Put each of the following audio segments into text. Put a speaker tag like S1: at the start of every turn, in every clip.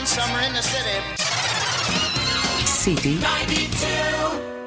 S1: one summer in the city.
S2: City 92.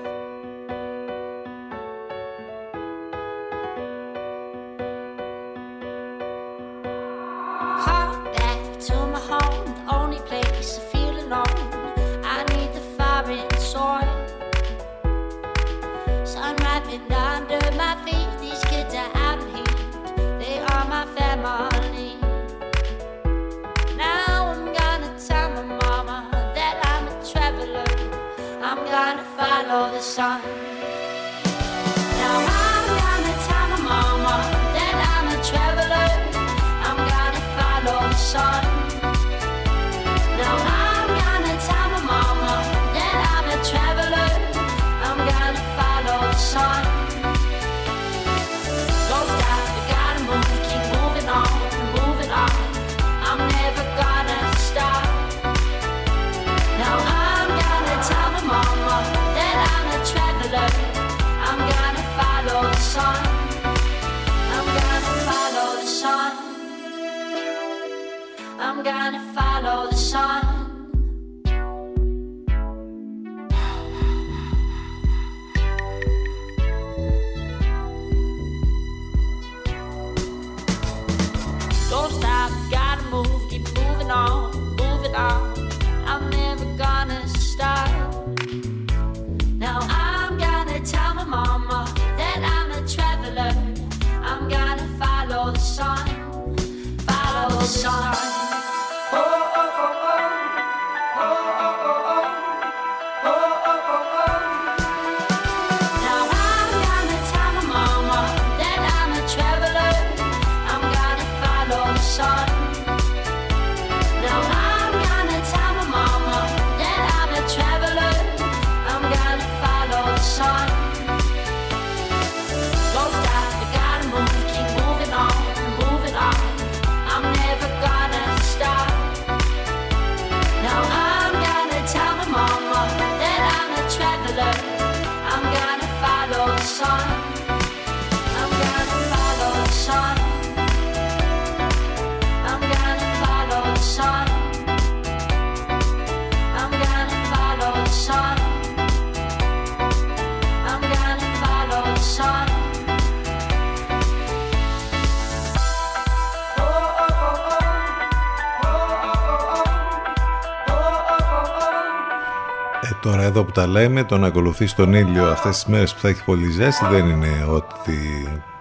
S3: Εδώ που τα λέμε, το να ακολουθείς τον ήλιο αυτές τις μέρες που θα έχεις πολύ ζέστη δεν είναι ότι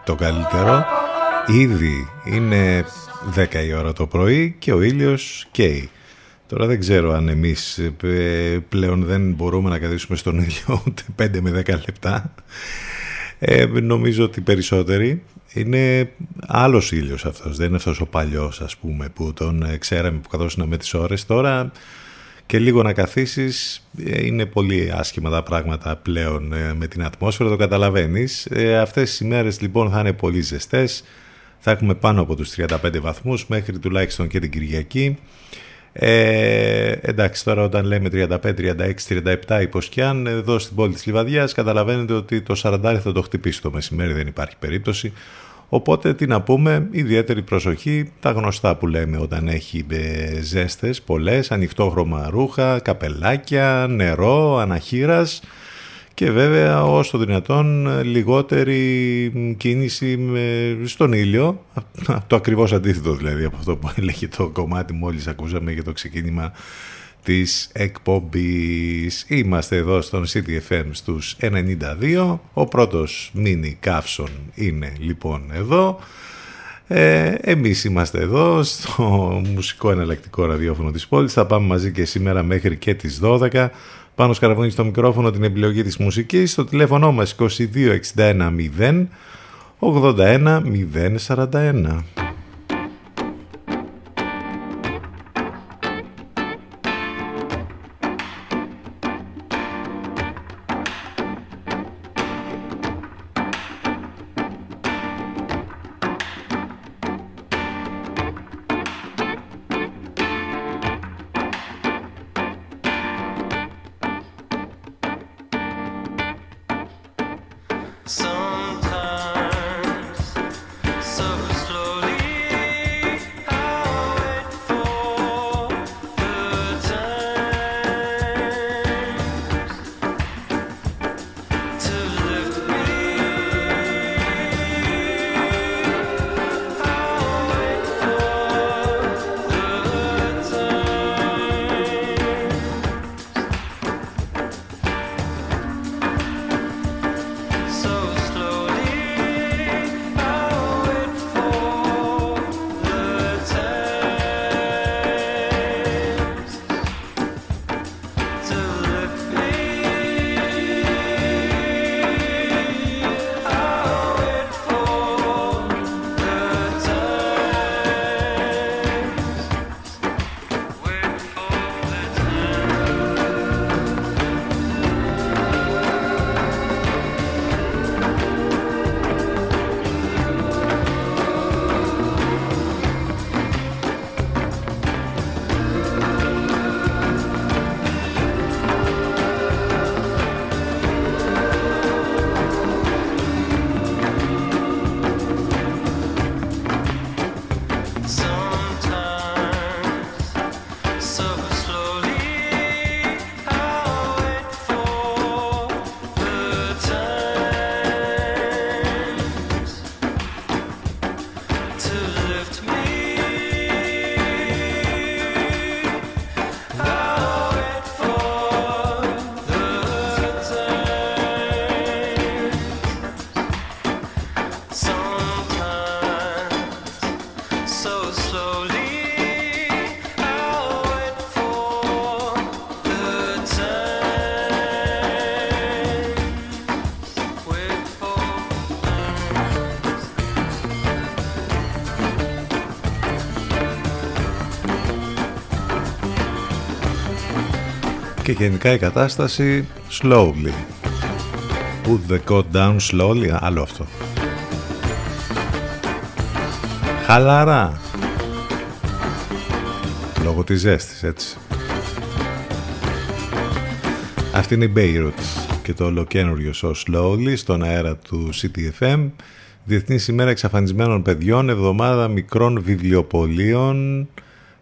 S3: το καλύτερο. Ήδη είναι 10 η ώρα το πρωί και ο ήλιος καίει. Τώρα δεν ξέρω αν εμείς ε, πλέον δεν μπορούμε να καθίσουμε στον ήλιο ούτε 5 με 10 λεπτά. Ε, νομίζω ότι περισσότεροι είναι άλλος ήλιος αυτός, δεν είναι αυτός ο παλιός ας πούμε που τον ε, ξέραμε που καθόσαμε τις ώρες. Τώρα και λίγο να καθίσεις ε, είναι πολύ άσχημα τα πράγματα πλέον ε, με την ατμόσφαιρα, το καταλαβαίνεις. Ε, αυτές τις ημέρες λοιπόν θα είναι πολύ ζεστές, θα έχουμε πάνω από τους 35 βαθμούς μέχρι τουλάχιστον και την Κυριακή. Ε, εντάξει τώρα όταν λέμε 35, 36, 37 υποσκιάν εδώ στην πόλη της Λιβαδιάς καταλαβαίνετε ότι το 40 θα το χτυπήσει το μεσημέρι δεν υπάρχει περίπτωση Οπότε τι να πούμε, ιδιαίτερη προσοχή, τα γνωστά που λέμε όταν έχει ε, ζέστες πολλές, ανοιχτόχρωμα ρούχα, καπελάκια, νερό, αναχείρας και βέβαια όσο δυνατόν λιγότερη κίνηση στον ήλιο, το ακριβώς αντίθετο δηλαδή από αυτό που έλεγε το κομμάτι μόλις ακούσαμε για το ξεκίνημα της εκπομπής. Είμαστε εδώ στον CTFM στους 92. Ο πρώτος μίνι καύσον είναι λοιπόν εδώ. Ε, εμείς είμαστε εδώ στο μουσικό εναλλακτικό ραδιόφωνο της πόλης. Θα πάμε μαζί και σήμερα μέχρι και τις 12. Πάνω σκαραβούνι στο μικρόφωνο την επιλογή της μουσικής. Στο τηλέφωνο μας 2261 0 81 041. Και γενικά η κατάσταση slowly. Put the code down slowly, άλλο αυτό. Χαλαρά. Λόγω της ζέστης, έτσι. Αυτή είναι η Beirut και το ολοκένουργιο So Slowly στον αέρα του CTFM. Διεθνής ημέρα εξαφανισμένων παιδιών, εβδομάδα μικρών βιβλιοπολίων,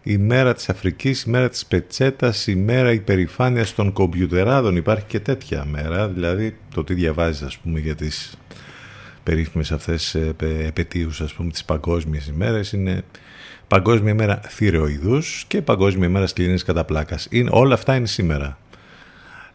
S3: ημέρα της Αφρικής, ημέρα της Πετσέτας, ημέρα υπερηφάνειας των κομπιουτεράδων. Υπάρχει και τέτοια μέρα, δηλαδή το τι διαβάζεις ας πούμε για τις περίφημες αυτές ε, επαιτίους ας πούμε τις παγκόσμιες ημέρες είναι Παγκόσμια ημέρα θηρεοειδούς και Παγκόσμια ημέρα σκληρής καταπλάκας. Είναι, όλα αυτά είναι σήμερα.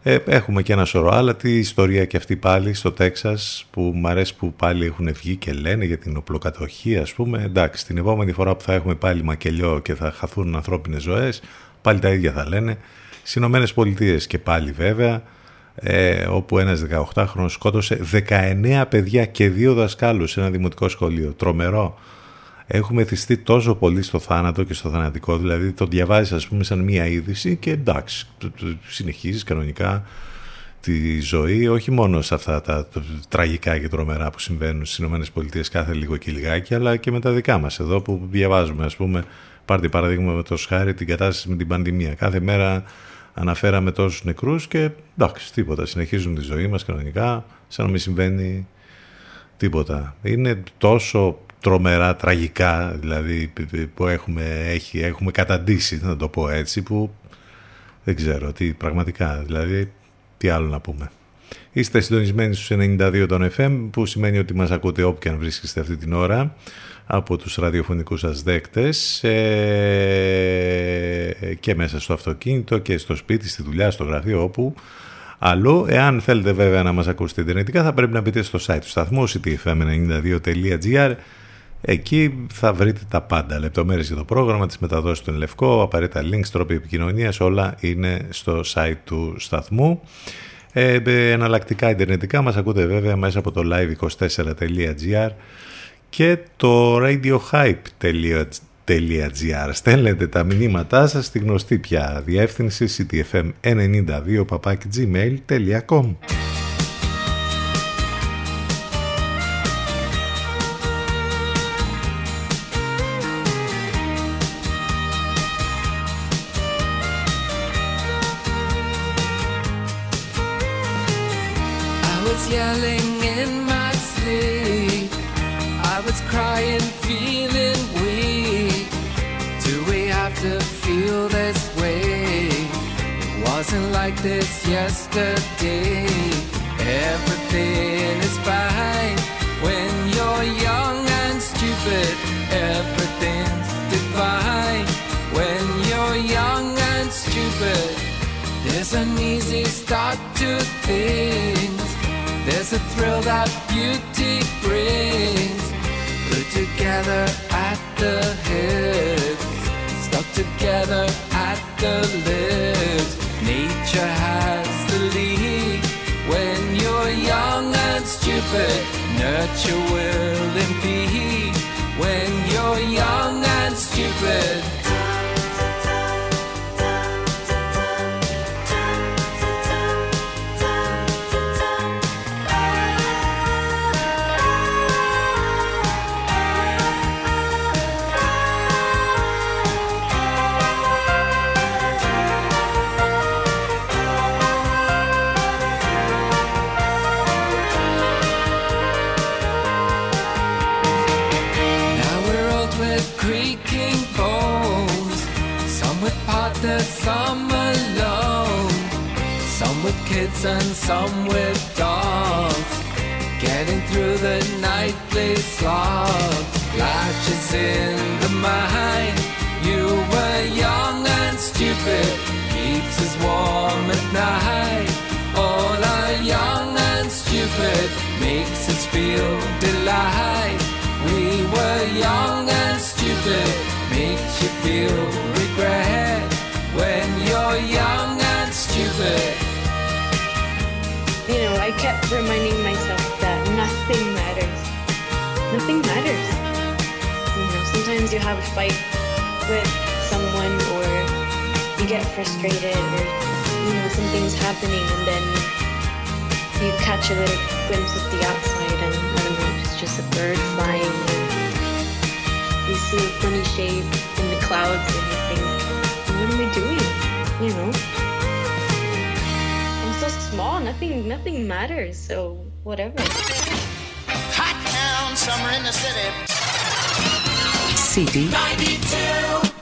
S3: Ε, έχουμε και ένα σωρό άλλα. Τι ιστορία και αυτή πάλι στο Τέξας που μου αρέσει που πάλι έχουν βγει και λένε για την οπλοκατοχή ας πούμε. Εντάξει, την επόμενη φορά που θα έχουμε πάλι μακελιό και θα χαθούν ανθρώπινες ζωές πάλι τα ίδια θα λένε. Στις Ηνωμένες Πολιτείες και πάλι βέβαια ε, όπου ένας 18χρονος σκότωσε 19 παιδιά και δύο δασκάλους σε ένα δημοτικό σχολείο. Τρομερό έχουμε θυστεί τόσο πολύ στο θάνατο και στο θανατικό, δηλαδή το διαβάζεις ας πούμε σαν μία είδηση και εντάξει, συνεχίζεις κανονικά τη ζωή, όχι μόνο σε αυτά τα τραγικά και τρομερά που συμβαίνουν στις ΗΠΑ κάθε λίγο και λιγάκι, αλλά και με τα δικά μας εδώ που διαβάζουμε, ας πούμε, πάρτε παραδείγμα με το σχάρι την κατάσταση με την πανδημία. Κάθε μέρα αναφέραμε τόσους νεκρούς και εντάξει, τίποτα, συνεχίζουν τη ζωή μας κανονικά, σαν να μην συμβαίνει τίποτα. Είναι τόσο τρομερά τραγικά δηλαδή που έχουμε, έχει, έχουμε καταντήσει να το πω έτσι που δεν ξέρω τι πραγματικά δηλαδή τι άλλο να πούμε είστε συντονισμένοι στους 92 των FM που σημαίνει ότι μας ακούτε όποια αν βρίσκεστε αυτή την ώρα από τους ραδιοφωνικούς σας δέκτες ε, και μέσα στο αυτοκίνητο και στο σπίτι, στη δουλειά, στο γραφείο όπου αλλού. Εάν θέλετε βέβαια να μας ακούσετε ιντερνετικά θα πρέπει να μπείτε στο site του σταθμού ctfm92.gr Εκεί θα βρείτε τα πάντα, λεπτομέρειες για το πρόγραμμα, τις μεταδόσεις του Λευκό, απαραίτητα links, τρόποι επικοινωνίας, όλα είναι στο site του σταθμού. Ε, εναλλακτικά ιντερνετικά μας ακούτε βέβαια μέσα από το live24.gr και το radiohype.gr Στέλνετε τα μηνύματά σας στη γνωστή πια διεύθυνση ctfm92
S1: like yesterday. Everything is fine when you're young and stupid. Everything's divine when you're young and stupid. There's an easy start to things. There's a thrill that beauty brings. Put together that you will. Kids and some with dogs. Getting through the nightly slog. Flashes in the mind. You were young and stupid. Keeps us warm at night. All are young and stupid. Makes us feel delight. We were young and stupid. Makes you feel regret when you're young
S4: I kept reminding myself that nothing matters. Nothing matters. You know, sometimes you have a fight with someone or you get frustrated or you know something's happening and then you catch a little glimpse of the outside and I don't know, it's just a bird flying and you see a funny shape in the clouds and you think, what am I doing? You know? I'm small, nothing nothing matters, so whatever.
S5: Hot town, summer in the city.
S6: CD
S5: 92.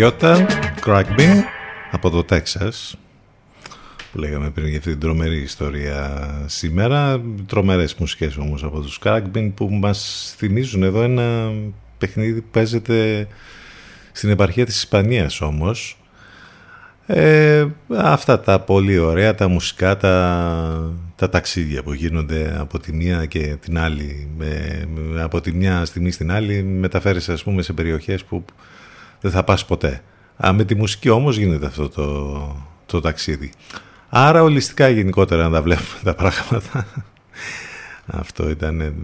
S3: Πεγιώτα, Crackbin από το Τέξας που λέγαμε πριν για αυτή την τρομερή ιστορία σήμερα. Τρομερές μουσικές όμως από τους Crackbin που μας θυμίζουν εδώ ένα παιχνίδι που παίζεται στην επαρχία της Ισπανίας όμως. Ε, αυτά τα πολύ ωραία, τα μουσικά, τα, τα ταξίδια που γίνονται από τη μία και την άλλη, με, με- από τη μια στιγμή στην άλλη, μεταφέρεσαι ας πούμε σε περιοχές που δεν θα πας ποτέ. Α, με τη μουσική όμως γίνεται αυτό το, το ταξίδι. Άρα ολιστικά γενικότερα να τα βλέπουμε τα πράγματα. αυτό ήταν,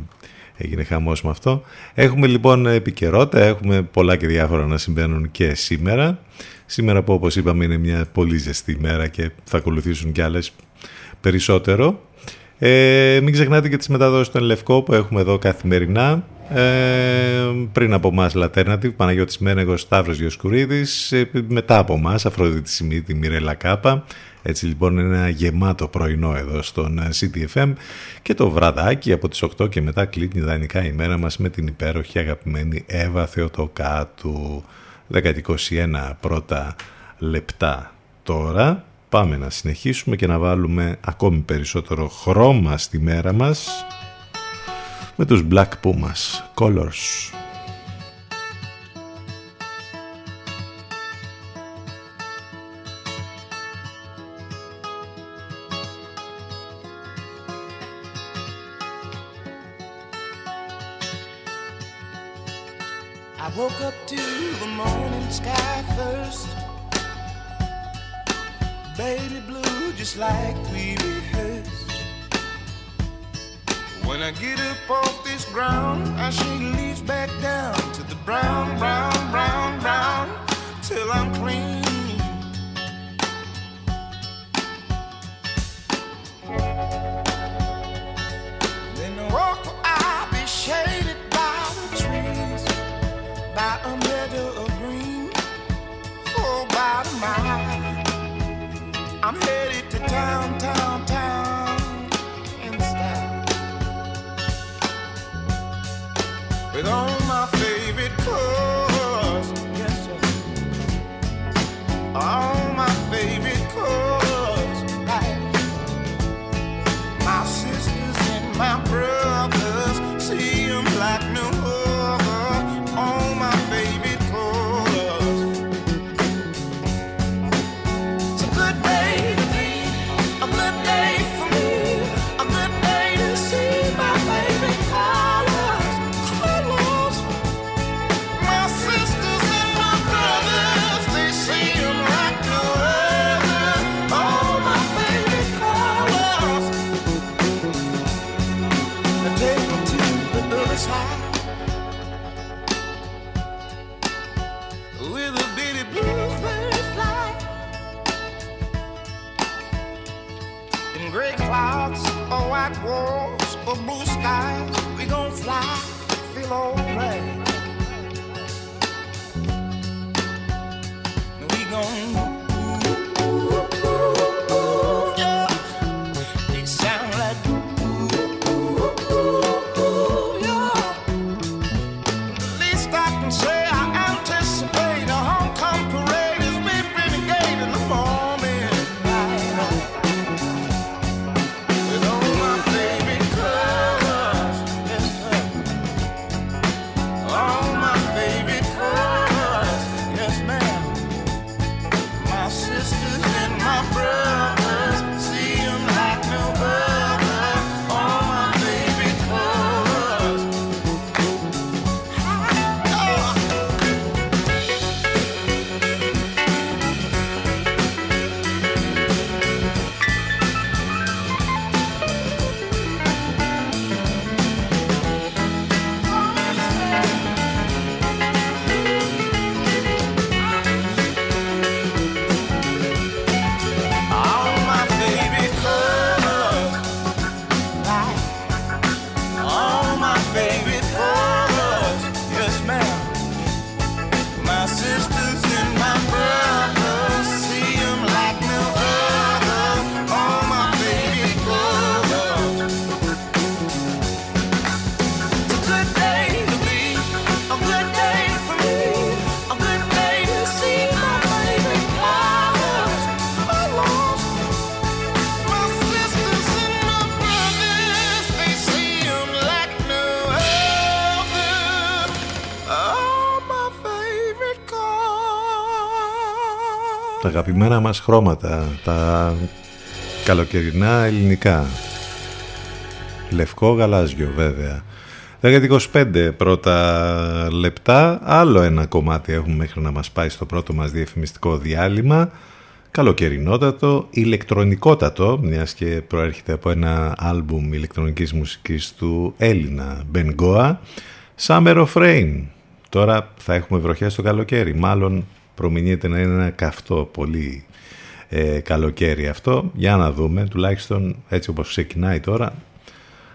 S3: έγινε χαμός με αυτό. Έχουμε λοιπόν επικαιρότητα, έχουμε πολλά και διάφορα να συμβαίνουν και σήμερα. Σήμερα που όπως είπαμε είναι μια πολύ ζεστή ημέρα και θα ακολουθήσουν κι άλλες περισσότερο. Ε, μην ξεχνάτε και τις μεταδόσεις των Λευκό που έχουμε εδώ καθημερινά. Ε, πριν από εμά Λατέρνατη, Παναγιώτης Μένεγος, Σταύρος Διοσκουρίδης, ε, μετά από εμά Αφροδίτη Σιμίτη, Μιρέλα Κάπα. Έτσι λοιπόν είναι ένα γεμάτο πρωινό εδώ στον ε, CTFM και το βραδάκι από τις 8 και μετά κλείνει ιδανικά η μέρα μας με την υπέροχη αγαπημένη Εύα Θεοτοκάτου 10-21 πρώτα λεπτά τώρα. Πάμε να συνεχίσουμε και να βάλουμε ακόμη περισσότερο χρώμα στη μέρα μας με τους Black Pumas Colors.
S5: I woke up to the morning sky first.
S7: baby blue just like we rehearsed. when I get up off this ground, I shake leaves back down to the brown, brown, brown, brown, till I'm clean. Then walk I'll be shaded by the trees, by a meadow of green, about a mile. I'm headed to town, town, town, With all my
S3: αγαπημένα μας χρώματα, τα καλοκαιρινά ελληνικά. Λευκό γαλάζιο βέβαια. 10-25 πρώτα λεπτά, άλλο ένα κομμάτι έχουμε μέχρι να μας πάει στο πρώτο μας διαφημιστικό διάλειμμα. Καλοκαιρινότατο, ηλεκτρονικότατο, μιας και προέρχεται από ένα άλμπουμ ηλεκτρονικής μουσικής του Έλληνα Μπενγκόα. Summer of Rain. Τώρα θα έχουμε βροχές στο καλοκαίρι. Μάλλον προμηνύεται να είναι ένα καυτό πολύ ε, καλοκαίρι αυτό. Για να δούμε, τουλάχιστον έτσι όπως ξεκινάει τώρα,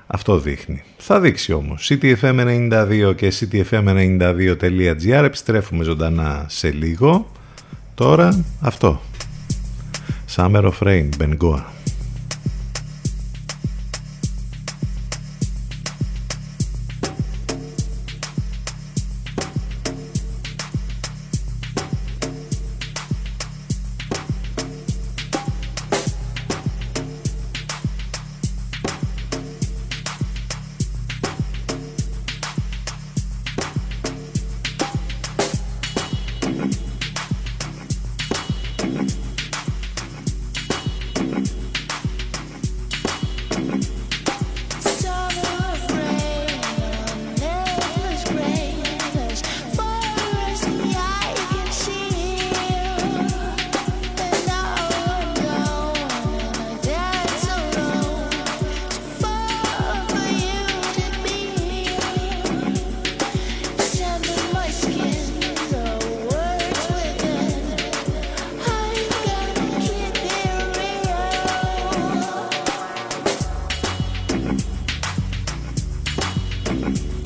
S3: αυτό δείχνει. Θα δείξει όμως. CTFM92 και CTFM92.gr επιστρέφουμε ζωντανά σε λίγο. Τώρα αυτό. Summer of Rain, Bengoa.
S7: Thank
S6: Bye.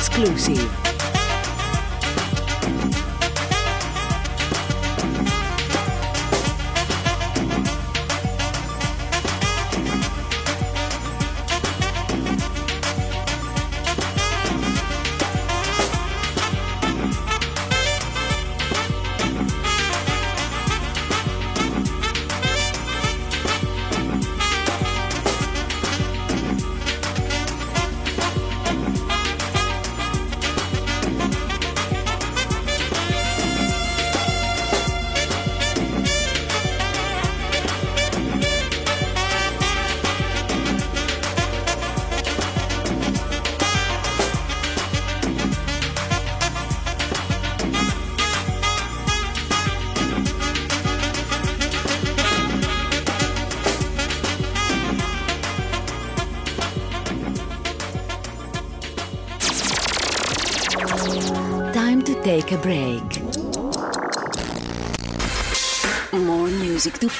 S6: Exclusive.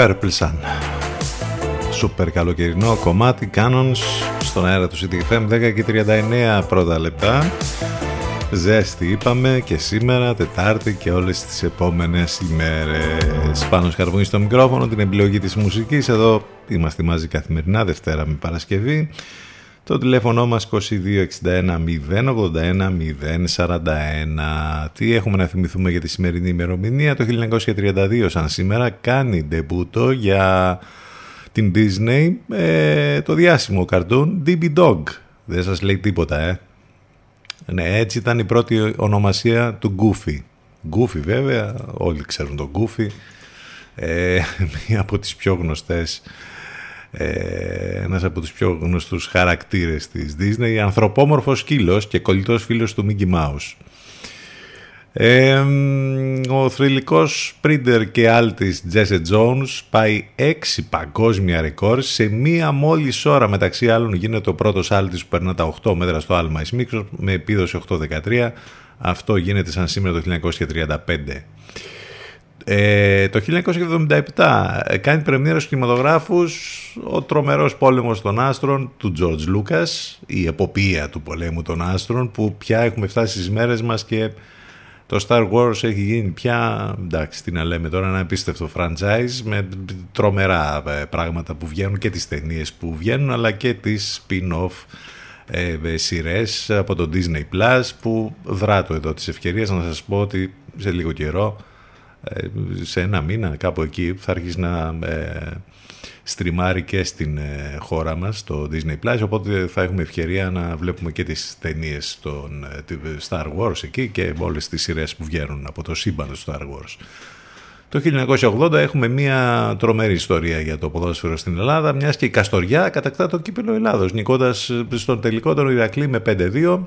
S3: Purple Sun. Σούπερ καλοκαιρινό κομμάτι Canons στον αέρα του CTFM 10 και 39 πρώτα λεπτά. Ζέστη είπαμε και σήμερα, Τετάρτη και όλες τις επόμενες ημέρες. Πάνω σκαρβούνι στο μικρόφωνο, την επιλογή της μουσικής. Εδώ είμαστε μαζί καθημερινά, Δευτέρα με Παρασκευή. Το τηλέφωνο μας 2261 081 041. Τι έχουμε να θυμηθούμε για τη σημερινή ημερομηνία; Το 1932 σαν σήμερα κάνει ντεμπούτο για την Disney ε, το διάσημο καρτούν DB Dog. Δεν σας λέει τίποτα ε. Ναι, έτσι ήταν η πρώτη ονομασία του Goofy. Goofy βέβαια, όλοι ξέρουν τον Goofy. Ε, μία από τις πιο γνωστές ε, ένας από τους πιο γνωστούς χαρακτήρες της Disney, ανθρωπόμορφος σκύλος και κολλητός φίλος του Mickey Mouse. Ε, ο θρηλυκός σπρίντερ και άλτης Jesse Jones πάει έξι παγκόσμια ρεκόρ σε μία μόλις ώρα. Μεταξύ άλλων γίνεται ο πρώτος άλτης που περνά τα 8 μέτρα στο άλμα εις με επίδοση 8.13 αυτό γίνεται σαν σήμερα το 1935 ε, το 1977 ε, κάνει πρεμιέρα στους κινηματογράφους ο τρομερός πόλεμος των άστρων του George Lucas, η εποπία του πολέμου των άστρων που πια έχουμε φτάσει στις μέρες μας και το Star Wars έχει γίνει πια, εντάξει τι να λέμε τώρα, ένα επίστευτο franchise με τρομερά ε, πράγματα που βγαίνουν και τις ταινίες που βγαίνουν αλλά και τις spin-off ε, ε, σειρές από το Disney Plus που δράτω εδώ τις ευκαιρίες να σας πω ότι σε λίγο καιρό ε, σε ένα μήνα κάπου εκεί θα αρχίσει να ε, στριμάρει και στην ε, χώρα μας το Disney Plus οπότε θα έχουμε ευκαιρία να βλέπουμε και τις ταινίες των Star Wars εκεί και όλες τις σειρές που βγαίνουν από το σύμπαν του Star Wars. Το 1980 έχουμε μια τρομερή ιστορία για το ποδόσφαιρο στην Ελλάδα, μιας και η Καστοριά κατακτά το κύπελο Ελλάδος, νικώντας στον τελικό τον Ηρακλή με 5-2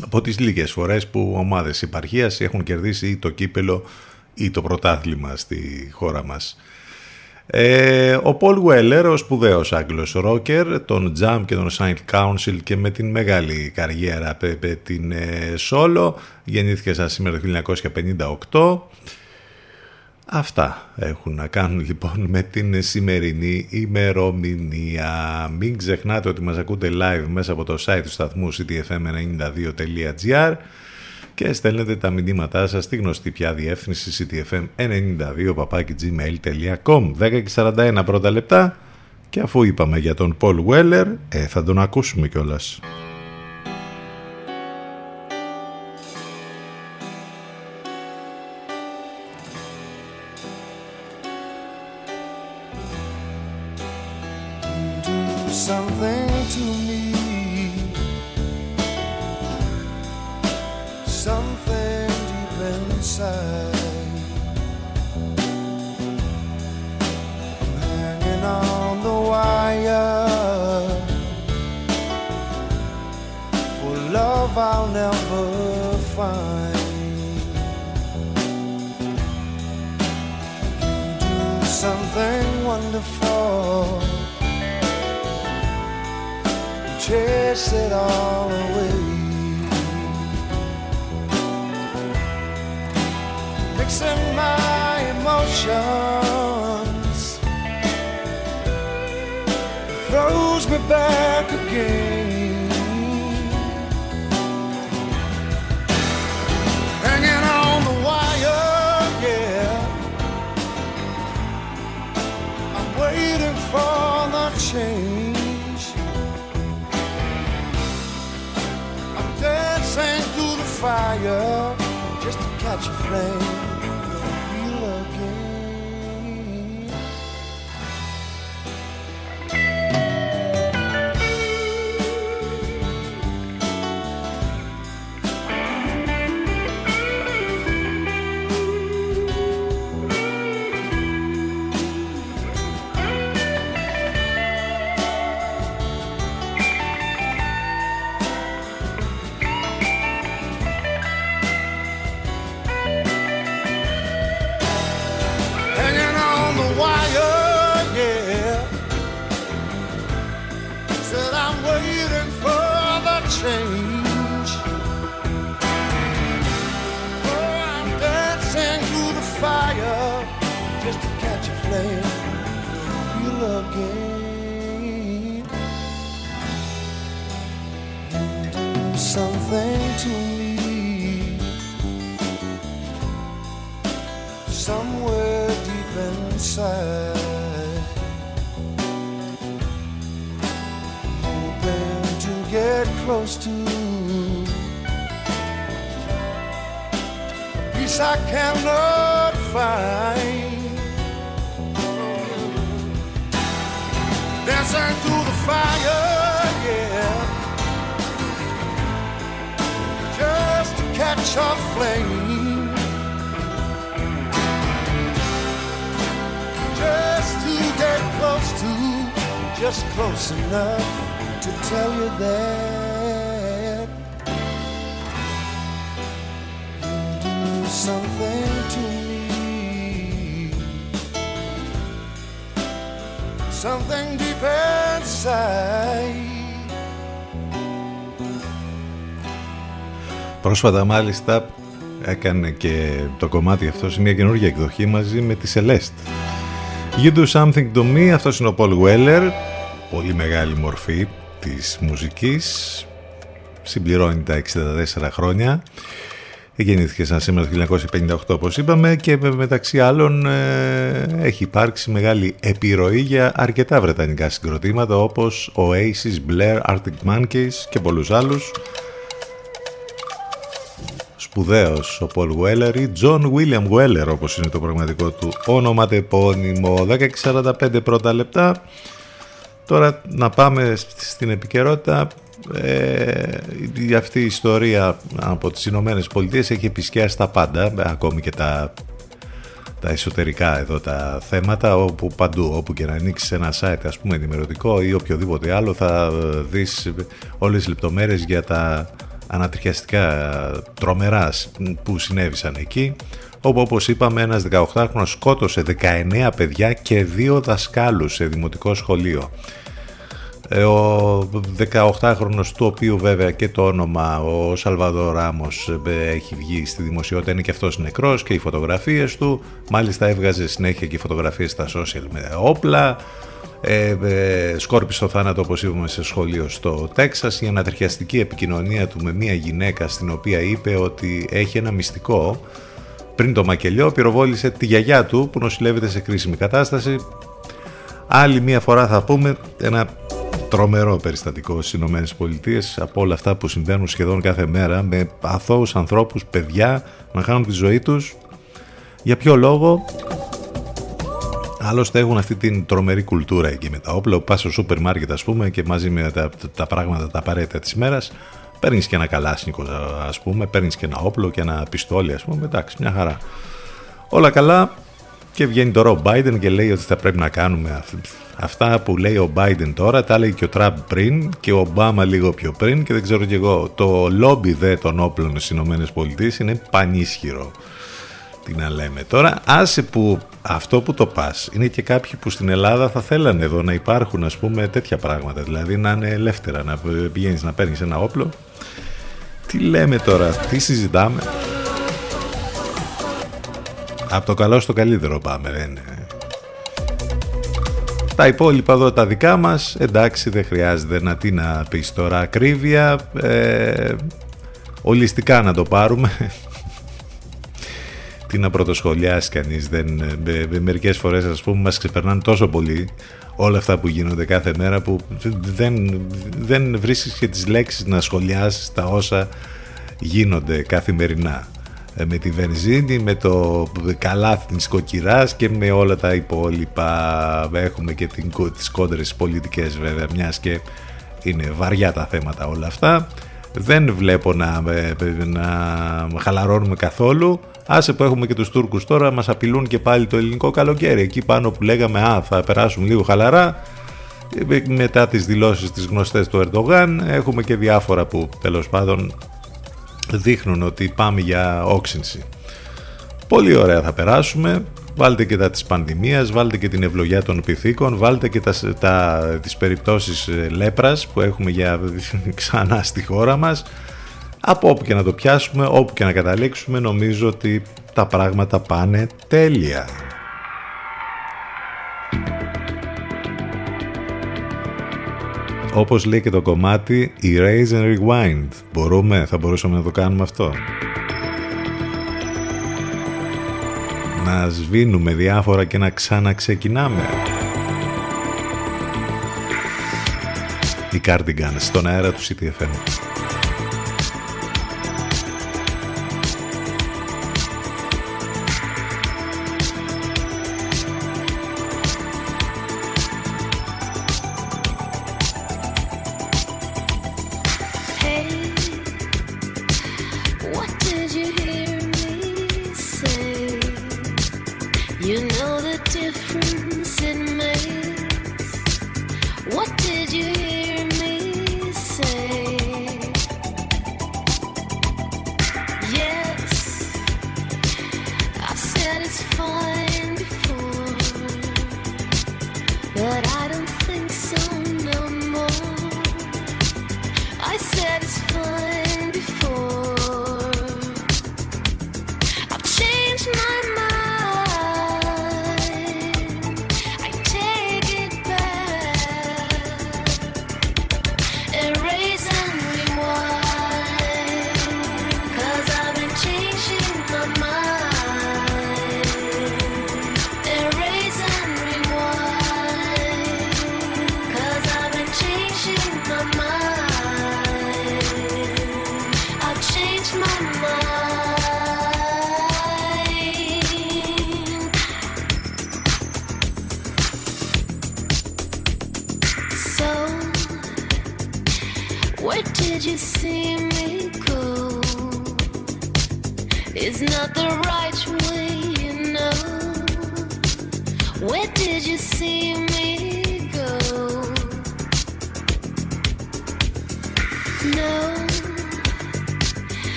S3: από τις λίγες φορές που ομάδες υπαρχίας έχουν κερδίσει το κύπελο ή το πρωτάθλημα στη χώρα μας. Ε, ο Πολ Γουέλερ, ο σπουδαίος Άγγλος ρόκερ, τον Jam και τον Saint Council και με την μεγάλη καριέρα με την ε, Solo, γεννήθηκε σαν σήμερα το 1958. Αυτά έχουν να κάνουν λοιπόν με την σημερινή ημερομηνία. Μην ξεχνάτε ότι μας ακούτε live μέσα από το site του σταθμού ctfm92.gr και στέλνετε τα μηνύματά σας στη γνωστή πια διεύθυνση ctfm92 gmail.com 10 και 41 πρώτα λεπτά και αφού είπαμε για τον Paul Weller ε, θα τον ακούσουμε κιόλας.
S7: Just close enough to tell you that you do something to me something deep inside.
S3: Πρόσφατα, μάλιστα, έκανε και το κομμάτι αυτό σε μια καινούργια εκδοχή μαζί με τη Σελέστ. You do something to me. Αυτός είναι ο Πολ Γουέλλερ πολύ μεγάλη μορφή της μουσικής, συμπληρώνει τα 64 χρόνια. Γεννήθηκε σαν σήμερα το 1958 όπως είπαμε και μεταξύ άλλων ε, έχει υπάρξει μεγάλη επιρροή για αρκετά βρετανικά συγκροτήματα όπως Oasis, Blair, Arctic Monkeys και πολλούς άλλους. Σπουδαίος ο Paul Weller ή John William Weller όπως είναι το πραγματικό του όνομα τεπώνυμο. 16.45 πρώτα λεπτά τώρα να πάμε στην επικαιρότητα. Ε, αυτή η ιστορία από τις Ηνωμένες Πολιτείες έχει επισκιάσει τα πάντα ακόμη και τα τα εσωτερικά εδώ τα θέματα όπου παντού, όπου και να ανοίξεις ένα site ας πούμε ενημερωτικό ή οποιοδήποτε άλλο θα δεις όλες τις λεπτομέρειες για τα ανατριχιαστικά τρομεράς που συνέβησαν εκεί όπου όπως είπαμε ένας 18χρονος σκότωσε 19 παιδιά και δύο δασκάλους σε δημοτικό σχολείο. Ε, Ο 18χρονος του οποίου βέβαια και το όνομα ο Σαλβαδό Ράμος ε, έχει βγει στη δημοσιότητα είναι και αυτός νεκρός και οι φωτογραφίες του. Μάλιστα έβγαζε συνέχεια και φωτογραφίες στα social με όπλα. Ε, ε, σκόρπισε το θάνατο όπως είπαμε σε σχολείο στο Τέξας. Η ανατριχιαστική επικοινωνία του με μια γυναίκα στην οποία είπε ότι έχει ένα μυστικό πριν το μακελιό πυροβόλησε τη γιαγιά του που νοσηλεύεται σε κρίσιμη κατάσταση άλλη μια φορά θα πούμε ένα τρομερό περιστατικό στις Ηνωμένες Πολιτείες από όλα αυτά που συμβαίνουν σχεδόν κάθε μέρα με αθώους ανθρώπους, παιδιά να χάνουν τη ζωή τους για ποιο λόγο; Άλλωστε έχουν αυτή την τρομερή κουλτούρα εκεί με τα όπλα. Πα στο σούπερ μάρκετ, ας πούμε, και μαζί με τα, τα πράγματα τα απαραίτητα της ημέρα, παίρνεις και ένα καλάσνικο, ας πούμε, παίρνεις και ένα όπλο και ένα πιστόλι, ας πούμε. Εντάξει, μια χαρά. Όλα καλά. Και βγαίνει τώρα ο Biden και λέει ότι θα πρέπει να κάνουμε αυτά που λέει ο Biden τώρα, τα λέει και ο Τραμπ πριν και ο Ομπάμα λίγο πιο πριν και δεν ξέρω κι εγώ. Το λόμπι δε των όπλων στις ΗΠΑ είναι πανίσχυρο. Τι να λέμε τώρα, άσε που αυτό που το πας είναι και κάποιοι που στην Ελλάδα θα θέλανε εδώ να υπάρχουν ας πούμε τέτοια πράγματα, δηλαδή να είναι ελεύθερα, να πηγαίνεις να παίρνεις ένα όπλο. Τι λέμε τώρα, τι συζητάμε; Από το καλό στο καλύτερο πάμε, δεν είναι. Τα υπόλοιπα εδώ τα δικά μας, εντάξει δεν χρειάζεται να τι να πεις τώρα ακρίβεια, ε, ολιστικά να το πάρουμε, τι να πρωτοσχολιάσει κανείς. Δεν, με, με, μερικές φορές ας πούμε μας ξεπερνάνε τόσο πολύ όλα αυτά που γίνονται κάθε μέρα που δεν, δεν βρίσκεις και τις λέξεις να σχολιάσεις τα όσα γίνονται καθημερινά. Ε, με τη βενζίνη, με το καλάθι της κοκκυράς και με όλα τα υπόλοιπα. Έχουμε και την, τις κόντρες πολιτικές βέβαια μιας και είναι βαριά τα θέματα όλα αυτά. Δεν βλέπω να, να χαλαρώνουμε καθόλου Άσε που έχουμε και τους Τούρκους τώρα, μας απειλούν και πάλι το ελληνικό καλοκαίρι. Εκεί πάνω που λέγαμε, α, θα περάσουν λίγο χαλαρά, μετά τις δηλώσεις τις γνωστές του Ερντογάν, έχουμε και διάφορα που τέλος πάντων δείχνουν ότι πάμε για όξυνση. Πολύ ωραία θα περάσουμε. Βάλτε και τα της πανδημίας, βάλτε και την ευλογιά των πυθίκων, βάλτε και τα, τα, τις περιπτώσεις λέπρας που έχουμε για ξανά στη χώρα μας. Από όπου και να το πιάσουμε, όπου και να καταλήξουμε, νομίζω ότι τα πράγματα πάνε τέλεια. Όπως λέει και το κομμάτι Erase and Rewind. Μπορούμε, θα μπορούσαμε να το κάνουμε αυτό. να σβήνουμε διάφορα και να ξαναξεκινάμε. Οι Cardigans στον αέρα του CTFM.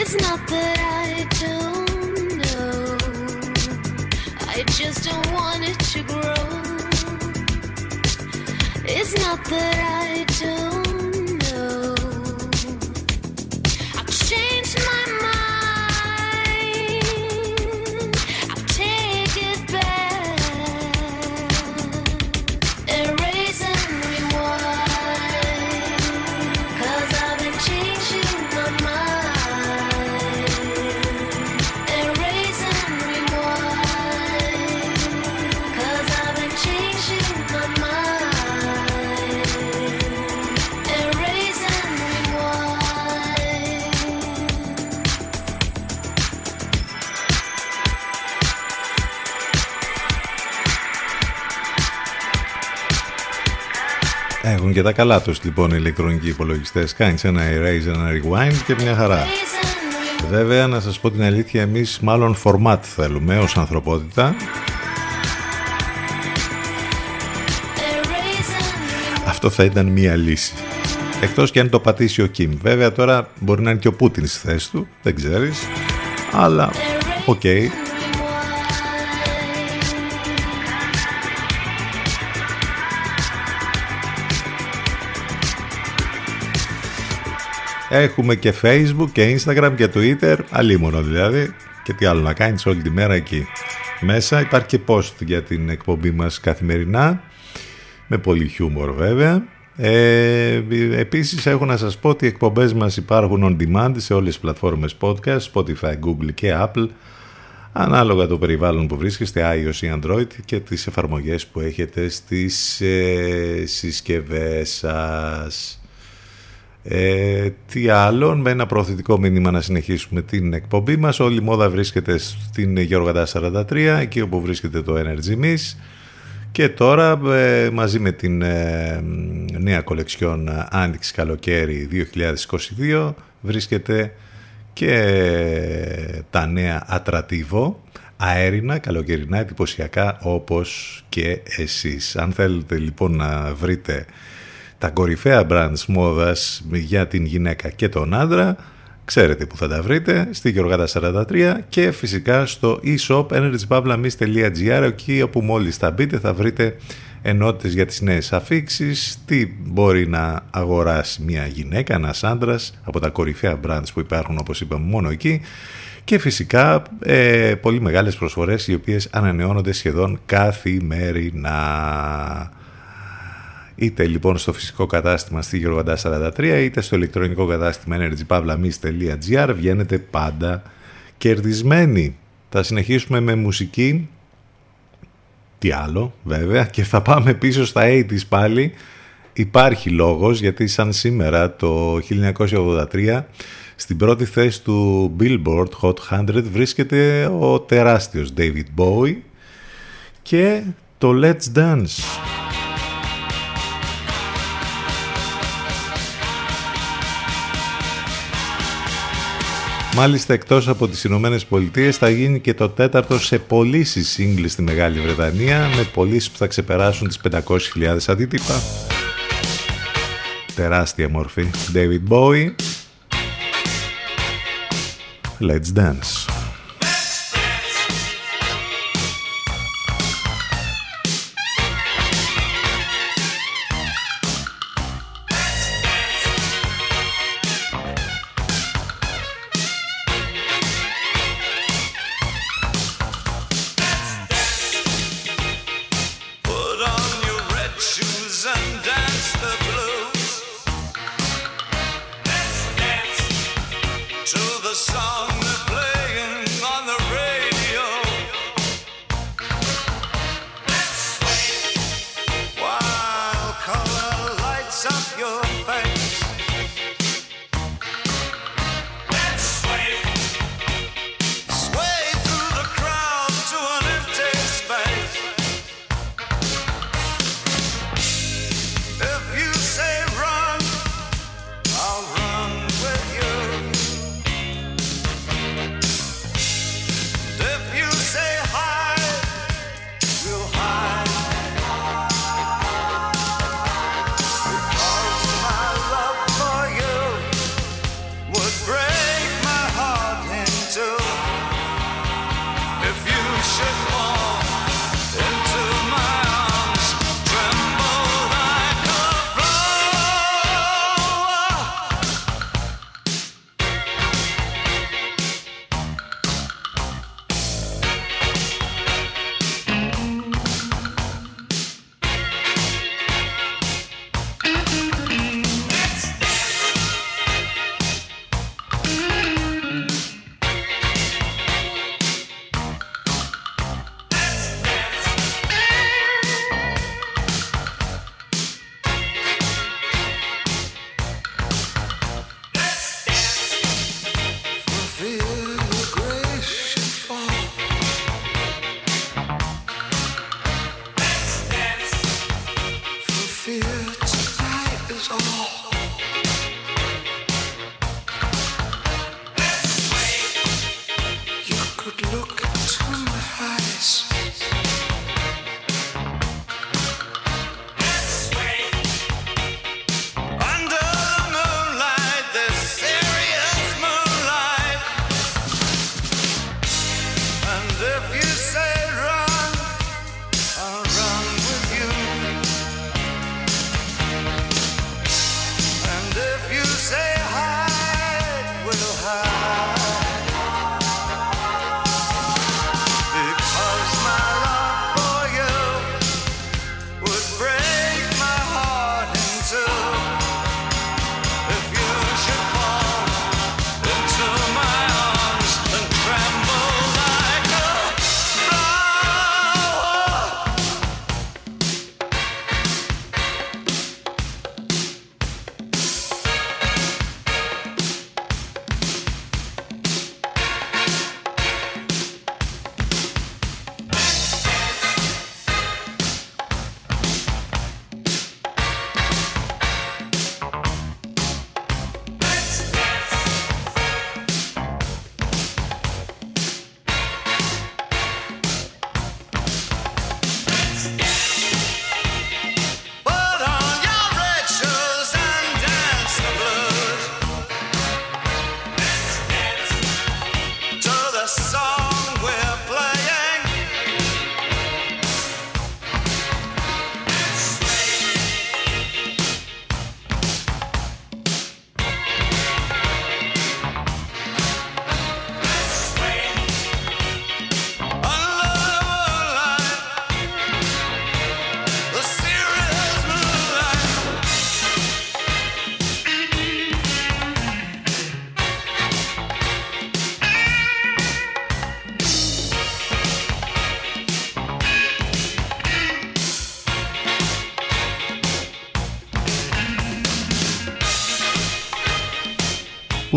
S8: It's not that I don't know. I just don't want it to grow. It's not that I don't
S3: και τα καλά τους λοιπόν οι ηλεκτρονικοί υπολογιστές. Κάνεις ένα erase, ένα rewind και μια χαρά. Βέβαια να σας πω την αλήθεια εμείς μάλλον format θέλουμε ως ανθρωπότητα. Αυτό θα ήταν μία λύση. Εκτός και αν το πατήσει ο Κιμ. Βέβαια τώρα μπορεί να είναι και ο Πούτιν στη θέση του. Δεν ξέρεις. Αλλά οκ. Έχουμε και Facebook και Instagram και Twitter, αλίμονο δηλαδή. Και τι άλλο να κάνεις όλη τη μέρα εκεί. Μέσα υπάρχει και post για την εκπομπή μας καθημερινά. Με πολύ χιούμορ βέβαια. Ε, επίσης έχω να σας πω ότι οι εκπομπές μας υπάρχουν on demand σε όλες τις πλατφόρμες podcast, Spotify, Google και Apple ανάλογα το περιβάλλον που βρίσκεστε, iOS ή Android και τις εφαρμογές που έχετε στις ε, συσκευές σας. Ε, τι άλλο, με ένα προωθητικό μήνυμα να συνεχίσουμε την εκπομπή μας. Όλη η μόδα βρίσκεται στην Γεωργαντά 43, εκεί όπου βρίσκεται το Energy Miss. Και τώρα ε, μαζί με την ε, νέα κολεξιόν Άνοιξη Καλοκαίρι 2022 βρίσκεται και τα νέα ατρατίβο αέρινα, καλοκαιρινά, εντυπωσιακά όπως και εσείς. Αν θέλετε λοιπόν να βρείτε τα κορυφαία brands μόδας για την γυναίκα και τον άντρα, ξέρετε που θα τα βρείτε, στη Γεωργάτα 43 και φυσικά στο e-shop energypavlamis.gr εκεί όπου μόλις θα μπείτε θα βρείτε ενότητες για τις νέες αφήξεις, τι μπορεί να αγοράσει μια γυναίκα, ένας άντρας από τα κορυφαία brands που υπάρχουν όπως είπαμε μόνο εκεί και φυσικά ε, πολύ μεγάλες προσφορές οι οποίες ανανεώνονται σχεδόν καθημερινά. Είτε λοιπόν στο φυσικό κατάστημα στη Γεωργαντά 43 είτε στο ηλεκτρονικό κατάστημα energypavlamis.gr βγαίνετε πάντα κερδισμένοι. Θα συνεχίσουμε με μουσική. Τι άλλο βέβαια και θα πάμε πίσω στα 80's πάλι. Υπάρχει λόγος γιατί σαν σήμερα το 1983 στην πρώτη θέση του Billboard Hot 100 βρίσκεται ο τεράστιος David Bowie και το Let's Dance. Μάλιστα εκτός από τις Ηνωμένες Πολιτείες θα γίνει και το τέταρτο σε πωλήσεις σύγκλι στη Μεγάλη Βρετανία με πωλήσεις που θα ξεπεράσουν τις 500.000 αντίτυπα. Τεράστια μορφή. David Bowie. Let's dance.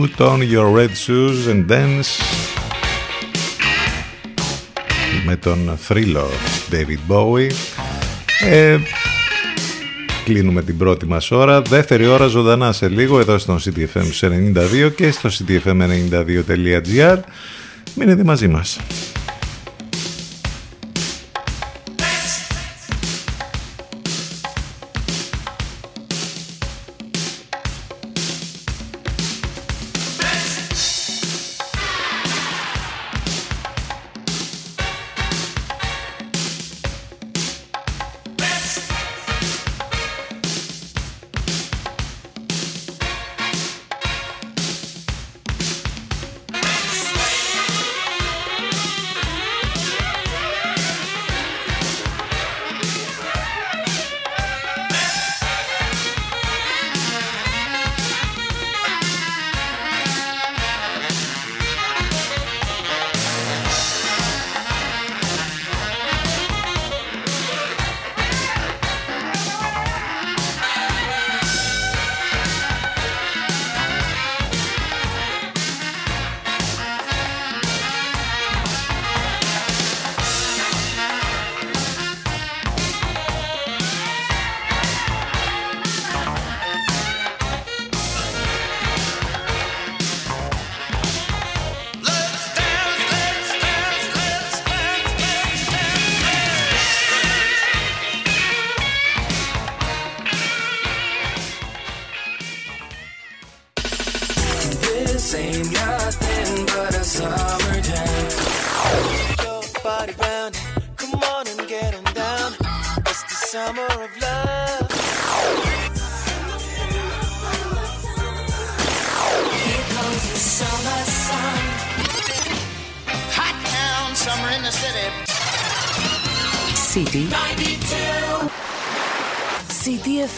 S7: Put on your red shoes and dance
S3: με τον θρύλο David Bowie. Ε, κλείνουμε την πρώτη μας ώρα. Δεύτερη ώρα ζωντανά σε λίγο εδώ στο CTFM 92 και στο ctfm92.gr μείνετε μαζί μας.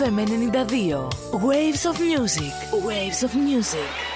S9: FM 92. Waves of Music. Waves of Music.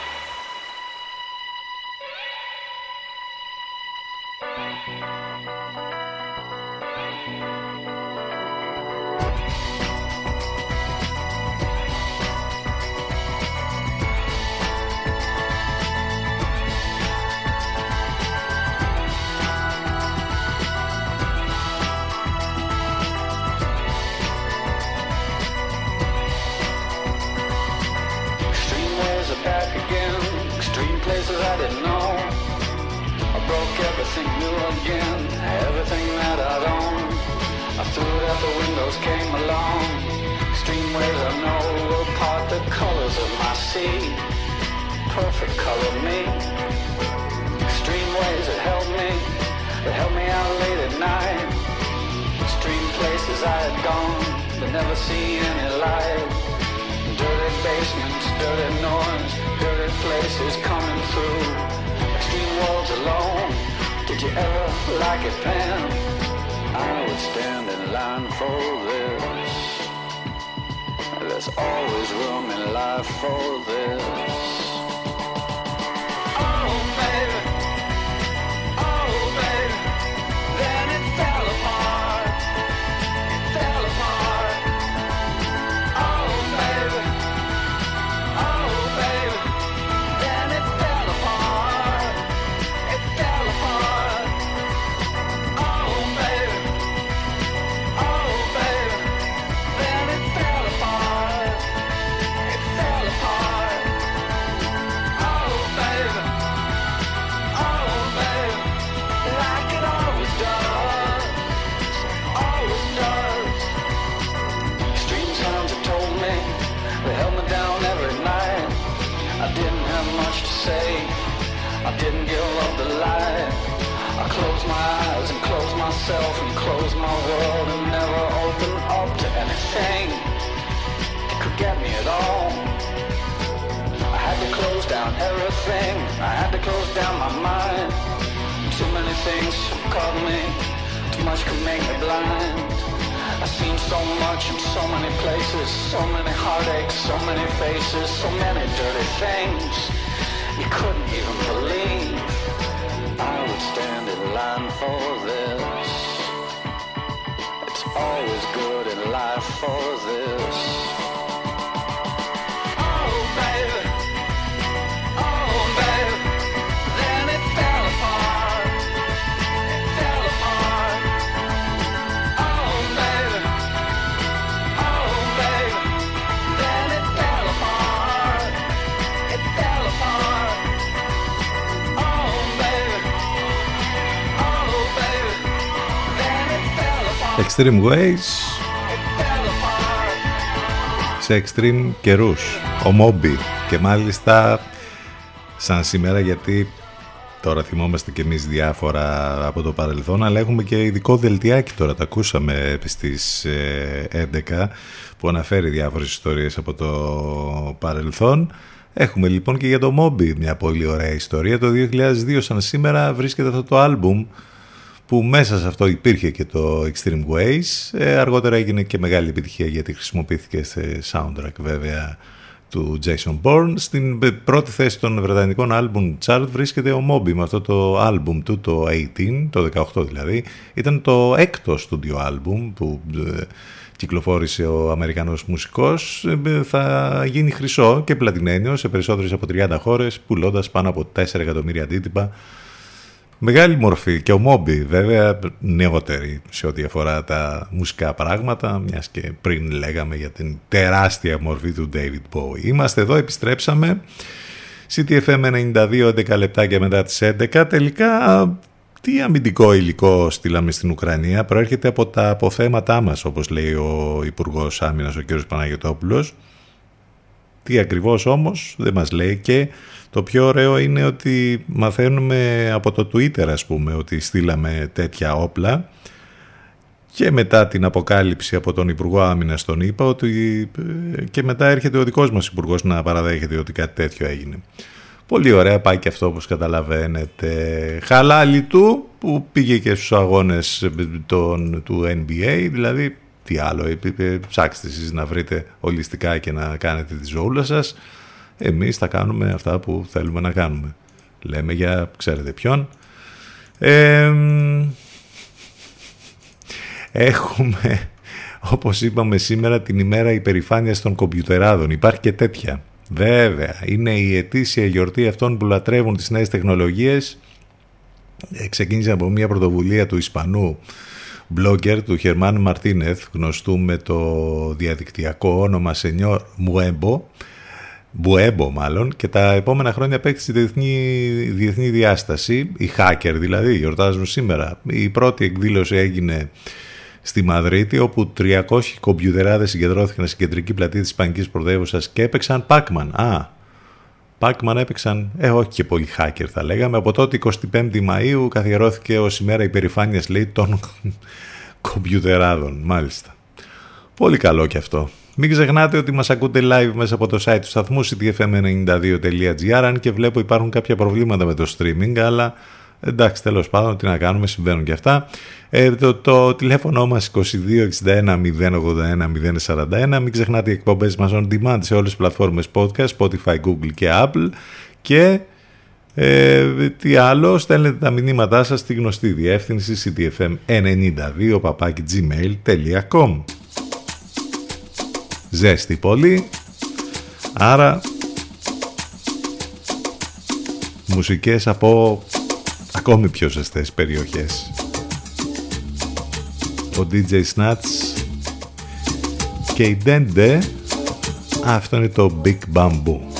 S10: down my mind. Too many things have caught me. Too much could make me blind. I've seen so much in so many places. So many heartaches, so many faces So many dirty things. You couldn't even believe I would stand in line for this. It's always good in life for this.
S3: Extreme Ways. Σε extreme καιρούς. Ο Moby και μάλιστα σαν σήμερα γιατί τώρα θυμόμαστε και εμείς διάφορα από το παρελθόν αλλά έχουμε και ειδικό δελτιάκι τώρα τα ακούσαμε στις ε, 11 που αναφέρει διάφορες ιστορίες από το παρελθόν. Έχουμε λοιπόν και για το Moby μια πολύ ωραία ιστορία. Το 2002 σαν σήμερα βρίσκεται αυτό το άλμπουμ που μέσα σε αυτό υπήρχε και το Extreme Ways. Ε, αργότερα έγινε και μεγάλη επιτυχία γιατί χρησιμοποιήθηκε σε soundtrack βέβαια του Jason Bourne. Στην πρώτη θέση των βρετανικών album chart βρίσκεται ο Moby με αυτό το album του, το 18, το 18 δηλαδή. Ήταν το έκτο studio album που ε, κυκλοφόρησε ο Αμερικανός μουσικός. Ε, θα γίνει χρυσό και πλατινένιο σε περισσότερες από 30 χώρες, πουλώντας πάνω από 4 εκατομμύρια αντίτυπα Μεγάλη μορφή και ο Μόμπι βέβαια νεότερη σε ό,τι αφορά τα μουσικά πράγματα μιας και πριν λέγαμε για την τεράστια μορφή του David Bowie. Είμαστε εδώ, επιστρέψαμε CTFM 92, 11 λεπτάκια μετά τις 11. Τελικά τι αμυντικό υλικό στείλαμε στην Ουκρανία; Προέρχεται από τα αποθέματά μας όπως λέει ο Υπουργός Άμυνας ο κ. Παναγιωτόπουλος. Τι ακριβώς όμως δεν μας λέει και το πιο ωραίο είναι ότι μαθαίνουμε από το Twitter ας πούμε ότι στείλαμε τέτοια όπλα και μετά την αποκάλυψη από τον Υπουργό Άμυνας τον είπα ότι ε, και μετά έρχεται ο δικός μας Υπουργός να παραδέχεται ότι κάτι τέτοιο έγινε. Πολύ ωραία πάει και αυτό όπως καταλαβαίνετε. Χαλάλι του που πήγε και στους αγώνες των, του NBA, δηλαδή τι άλλο, ψάξτε εσείς να βρείτε ολιστικά και να κάνετε τη ζωούλα σας εμείς θα κάνουμε αυτά που θέλουμε να κάνουμε. Λέμε για ξέρετε ποιον. έχουμε, όπως είπαμε σήμερα, την ημέρα υπερηφάνειας των κομπιουτεράδων. Υπάρχει και τέτοια. Βέβαια, είναι η ετήσια γιορτή αυτών που λατρεύουν τις νέες τεχνολογίες. Ε, ξεκίνησε από μια πρωτοβουλία του Ισπανού blogger του Χερμάν Μαρτίνεθ, γνωστού με το διαδικτυακό όνομα Σενιόρ Μουέμπο, Μπουέμπο μάλλον και τα επόμενα χρόνια απέκτησε διεθνή, διεθνή διάσταση, οι hacker δηλαδή γιορτάζουν σήμερα. Η πρώτη εκδήλωση έγινε στη Μαδρίτη όπου 300 κομπιουτεράδες συγκεντρώθηκαν στην κεντρική πλατεία της Ισπανικής Πρωτεύουσας και έπαιξαν Pac-Man. Α, Pac-Man έπαιξαν, ε όχι και πολύ hacker θα λέγαμε. Από τότε 25η Μαΐου καθιερώθηκε ως ημέρα υπερηφάνειας λέει των κομπιουτεράδων μάλιστα. Πολύ καλό και αυτό. Μην ξεχνάτε ότι μας ακούτε live μέσα από το site του σταθμού ctfm92.gr αν και βλέπω υπάρχουν κάποια προβλήματα με το streaming αλλά εντάξει τέλος πάντων τι να κάνουμε συμβαίνουν και αυτά. Ε, το, το τηλέφωνο μας 2261 081 041 μην ξεχνάτε οι εκπομπές μας on demand σε όλες τις πλατφόρμες podcast Spotify, Google και Apple. Και ε, τι άλλο, στέλνετε τα μηνύματά σας στη γνωστή διεύθυνση ctfm92 gmail.com ζέστη πολύ. Άρα μουσικές από ακόμη πιο ζεστές περιοχές. Ο DJ Snatch και η Dende. Αυτό είναι το Big Bamboo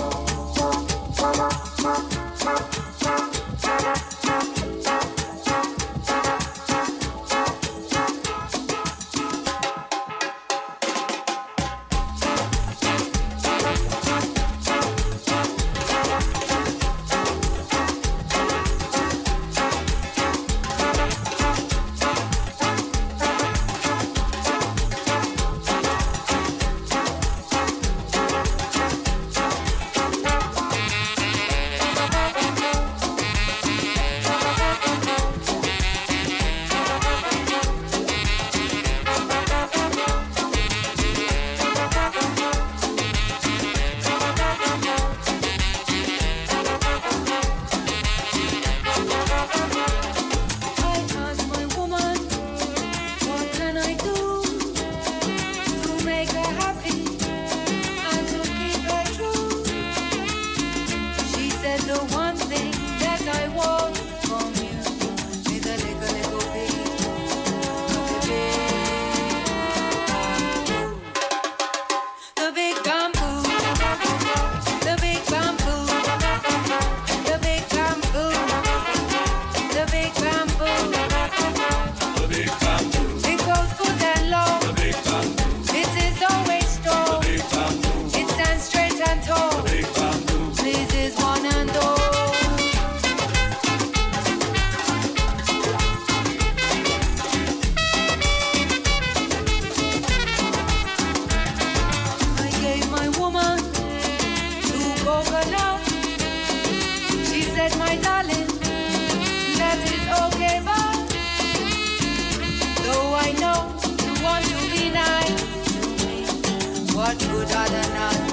S11: What would I the
S3: not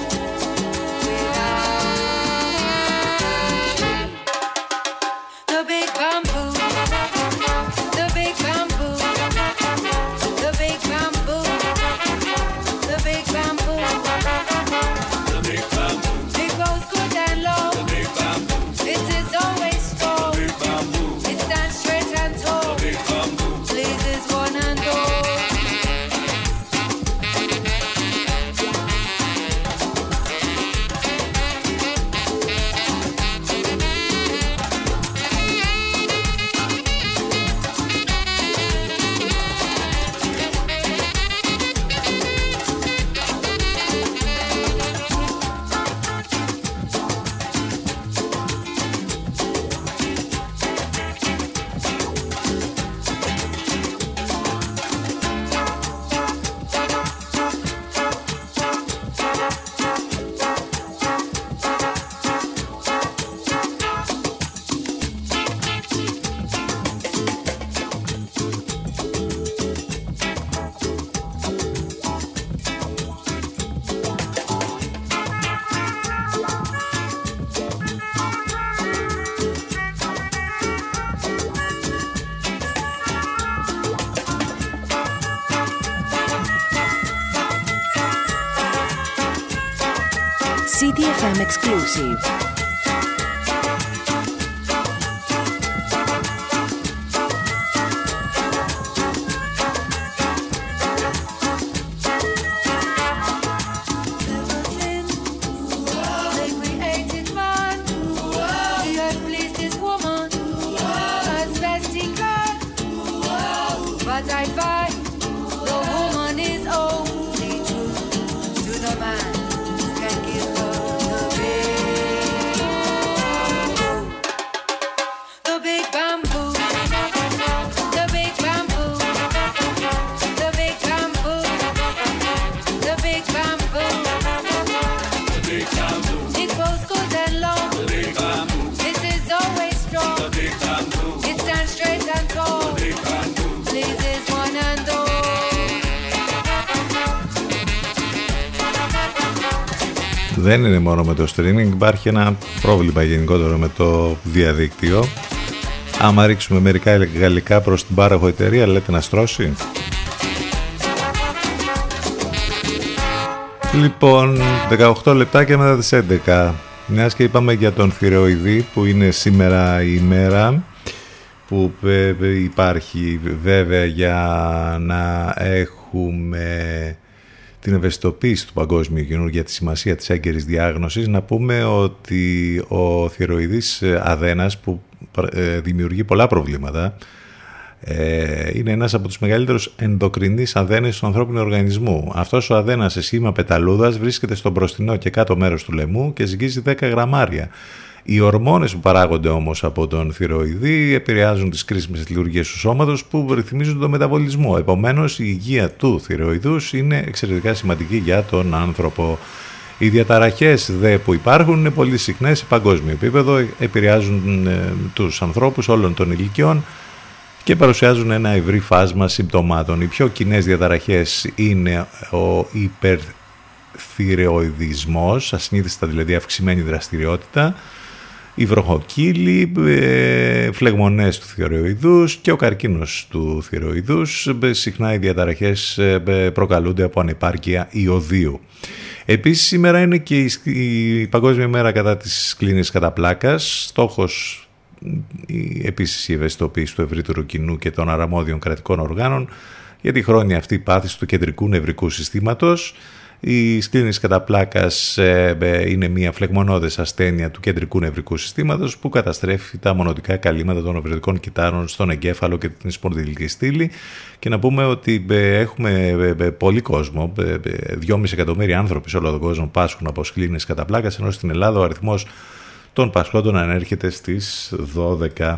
S3: μόνο με το streaming, υπάρχει ένα πρόβλημα γενικότερο με το διαδίκτυο. Άμα ρίξουμε μερικά γαλλικά προς την πάροχο εταιρεία, λέτε να στρώσει. Λοιπόν, 18 λεπτάκια μετά τις 11. Μιας και είπαμε για τον θηροειδή που είναι σήμερα η ημέρα που ε, ε, υπάρχει βέβαια για να έχουμε την ευαισθητοποίηση του παγκόσμιου κοινού για τη σημασία της έγκαιρης διάγνωσης να πούμε ότι ο θηροειδής ε, αδένας που ε, δημιουργεί πολλά προβλήματα ε, είναι ένας από τους μεγαλύτερους ενδοκρινείς αδένες του ανθρώπινου οργανισμού. Αυτός ο αδένας σε σχήμα πεταλούδας βρίσκεται στο μπροστινό και κάτω μέρος του λαιμού και ζυγίζει 10 γραμμάρια. Οι ορμόνες που παράγονται όμως από τον θηροειδή επηρεάζουν τις κρίσιμες λειτουργίες του σώματος που ρυθμίζουν τον μεταβολισμό. Επομένως η υγεία του θηροειδούς είναι εξαιρετικά σημαντική για τον άνθρωπο. Οι διαταραχές δε που υπάρχουν είναι πολύ συχνές σε παγκόσμιο επίπεδο, επηρεάζουν ε, τους ανθρώπους όλων των ηλικιών και παρουσιάζουν ένα ευρύ φάσμα συμπτωμάτων. Οι πιο κοινές διαταραχές είναι ο υπερθυρεοειδισμός, ασυνείδηστα δηλαδή αυξημένη δραστηριότητα, η βροχοκύλη, ε, φλεγμονές του θηροειδούς και ο καρκίνος του θηροειδούς. Ε, Συχνά οι διαταραχές ε, προκαλούνται από ανεπάρκεια ιωδίου. Επίσης σήμερα είναι και η, η Παγκόσμια Μέρα κατά της κλίνης κατά πλάκας. Στόχος η, επίσης η ευαισθητοποίηση του ευρύτερου κοινού και των αρμόδιων κρατικών οργάνων για τη χρόνια αυτή πάθηση του κεντρικού νευρικού συστήματος. Η σκλήνης κατά πλάκας ε, ε, είναι μια φλεγμονώδες ασθένεια του κεντρικού νευρικού συστήματος που καταστρέφει τα μονοτικά καλύματα των ευρετικών κυτάρων στον εγκέφαλο και την σπονδυλική στήλη και να πούμε ότι ε, έχουμε ε, ε, πολύ κόσμο, 2,5 εκατομμύρια άνθρωποι σε όλο τον κόσμο πάσχουν από σκλήνες κατά πλάκας ενώ στην Ελλάδα ο αριθμός των πασχόντων ανέρχεται στις 12.000.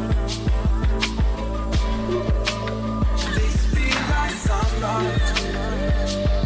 S12: tonight.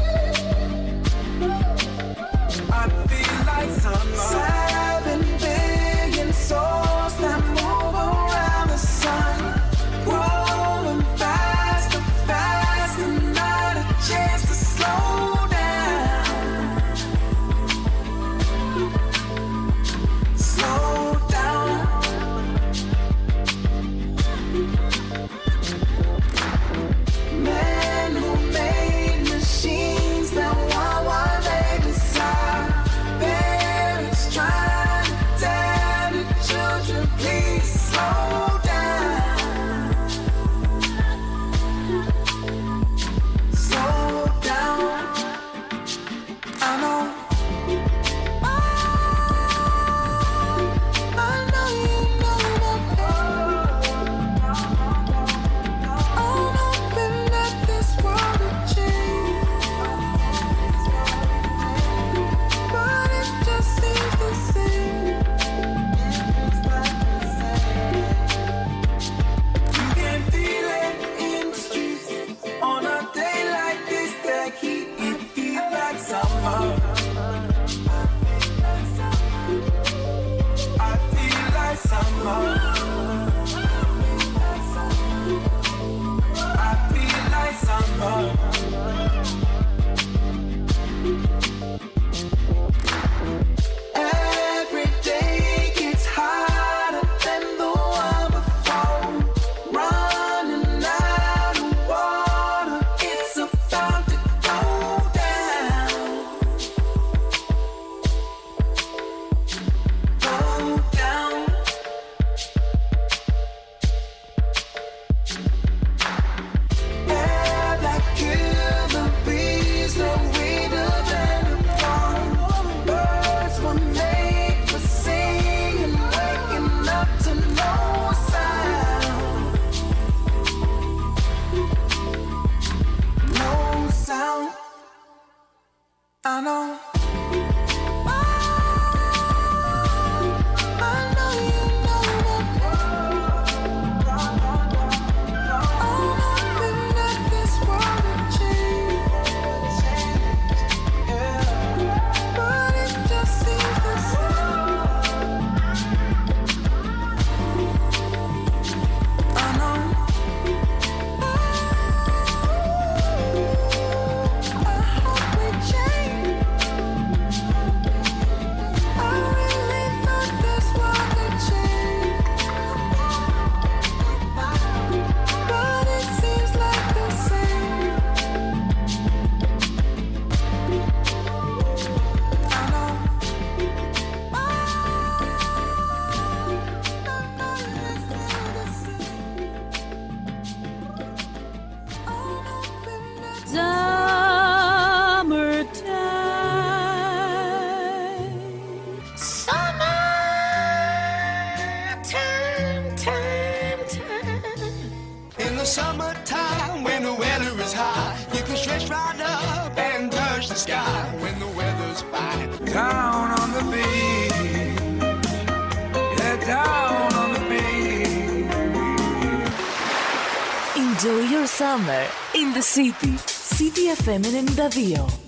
S12: City, City FM 92.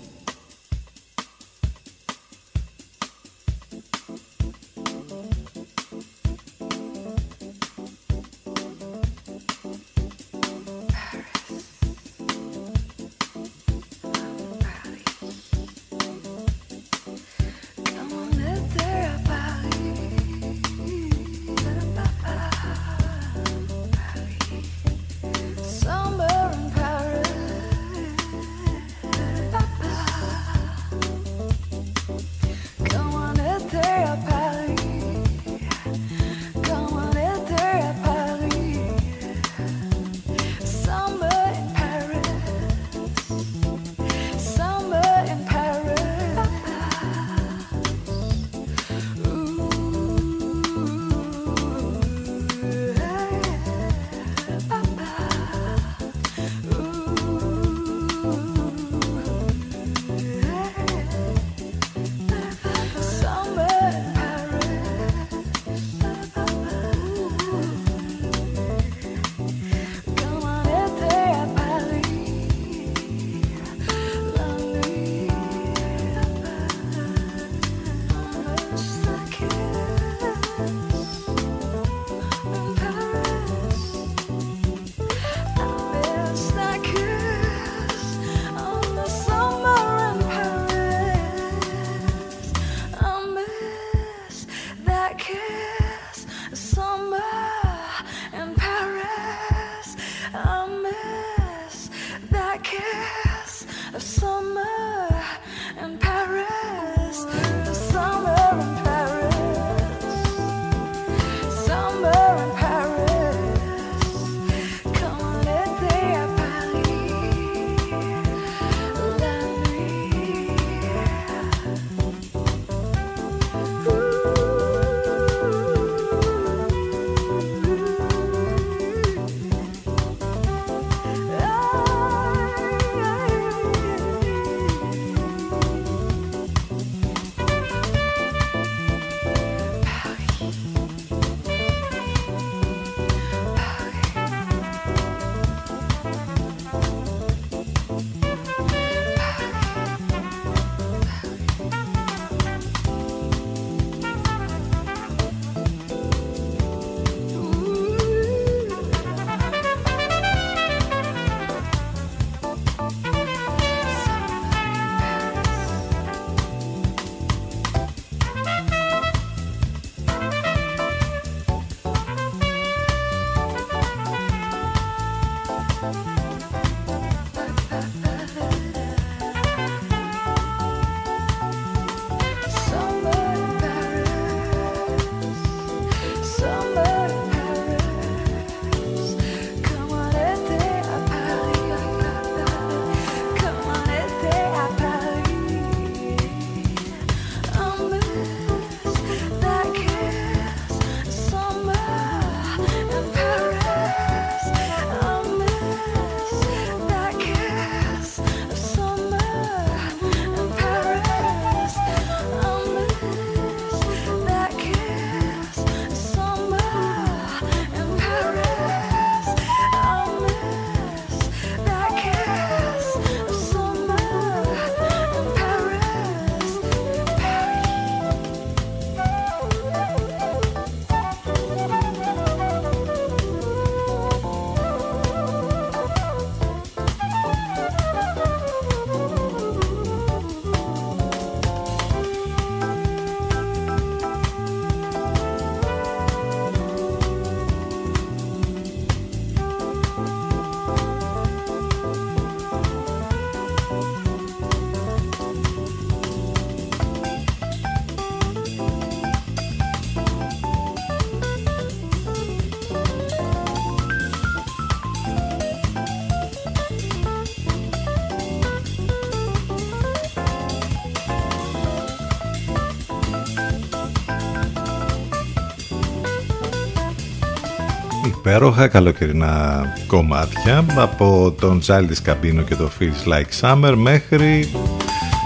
S3: Υπέροχα καλοκαιρινά κομμάτια από τον Childish Gambino και το Feels Like Summer μέχρι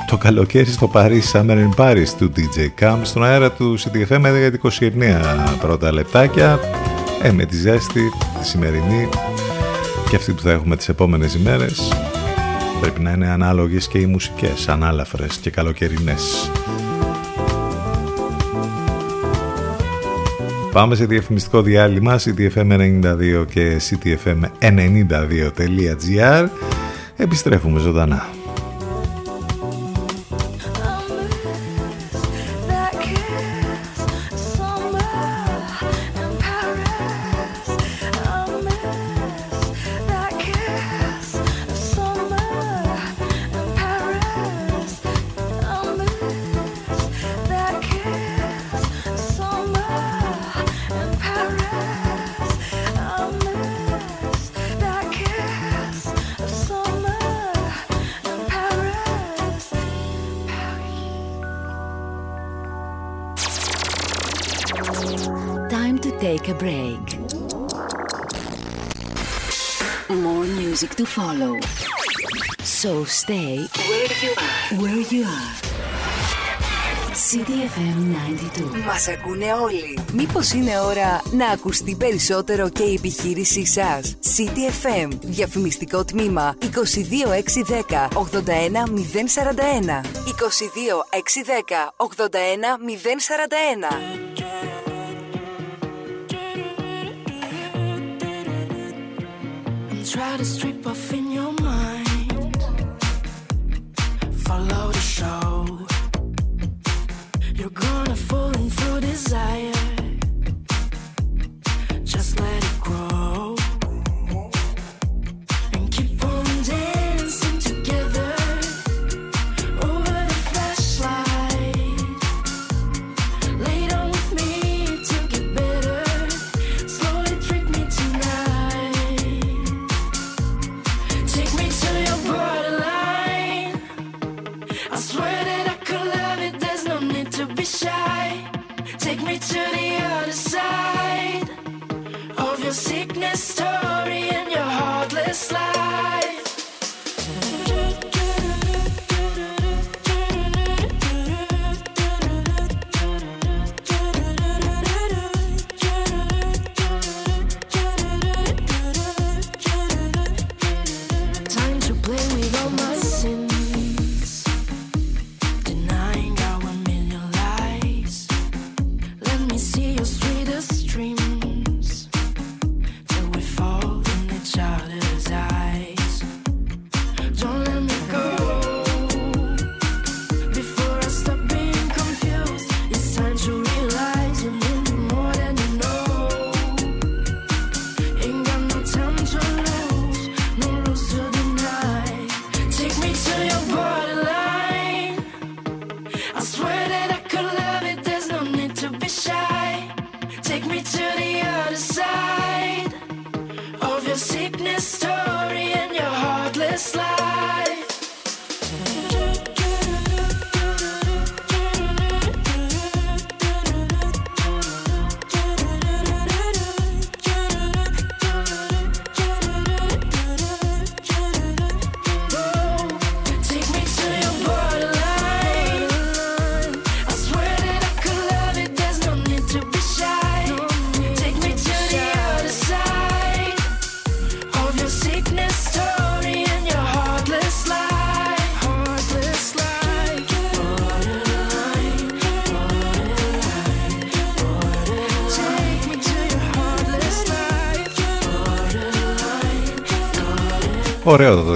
S3: το καλοκαίρι στο Paris Summer in Paris του DJ Cam. Στον αέρα του CTFM για 29 πρώτα λεπτάκια ε, με τη ζέστη τη σημερινή και αυτή που θα έχουμε τις επόμενες ημέρες. Πρέπει να είναι ανάλογες και οι μουσικές ανάλαφρες και καλοκαιρινές Πάμε σε διαφημιστικό διάλειμμα ctfm92 και ctfm92.gr Επιστρέφουμε ζωντανά.
S9: Stay where you are. Where you are. CDFM 92. Μας ακούνε όλοι. Μήπως είναι ώρα να ακουστεί περισσότερο και η επιχείρησή σας; CDFM. Διαφημιστικό τμήμα 22610 81041. 22610 81041.
S8: and try to strip off in your mind. Follow the show. You're gonna fall into desire.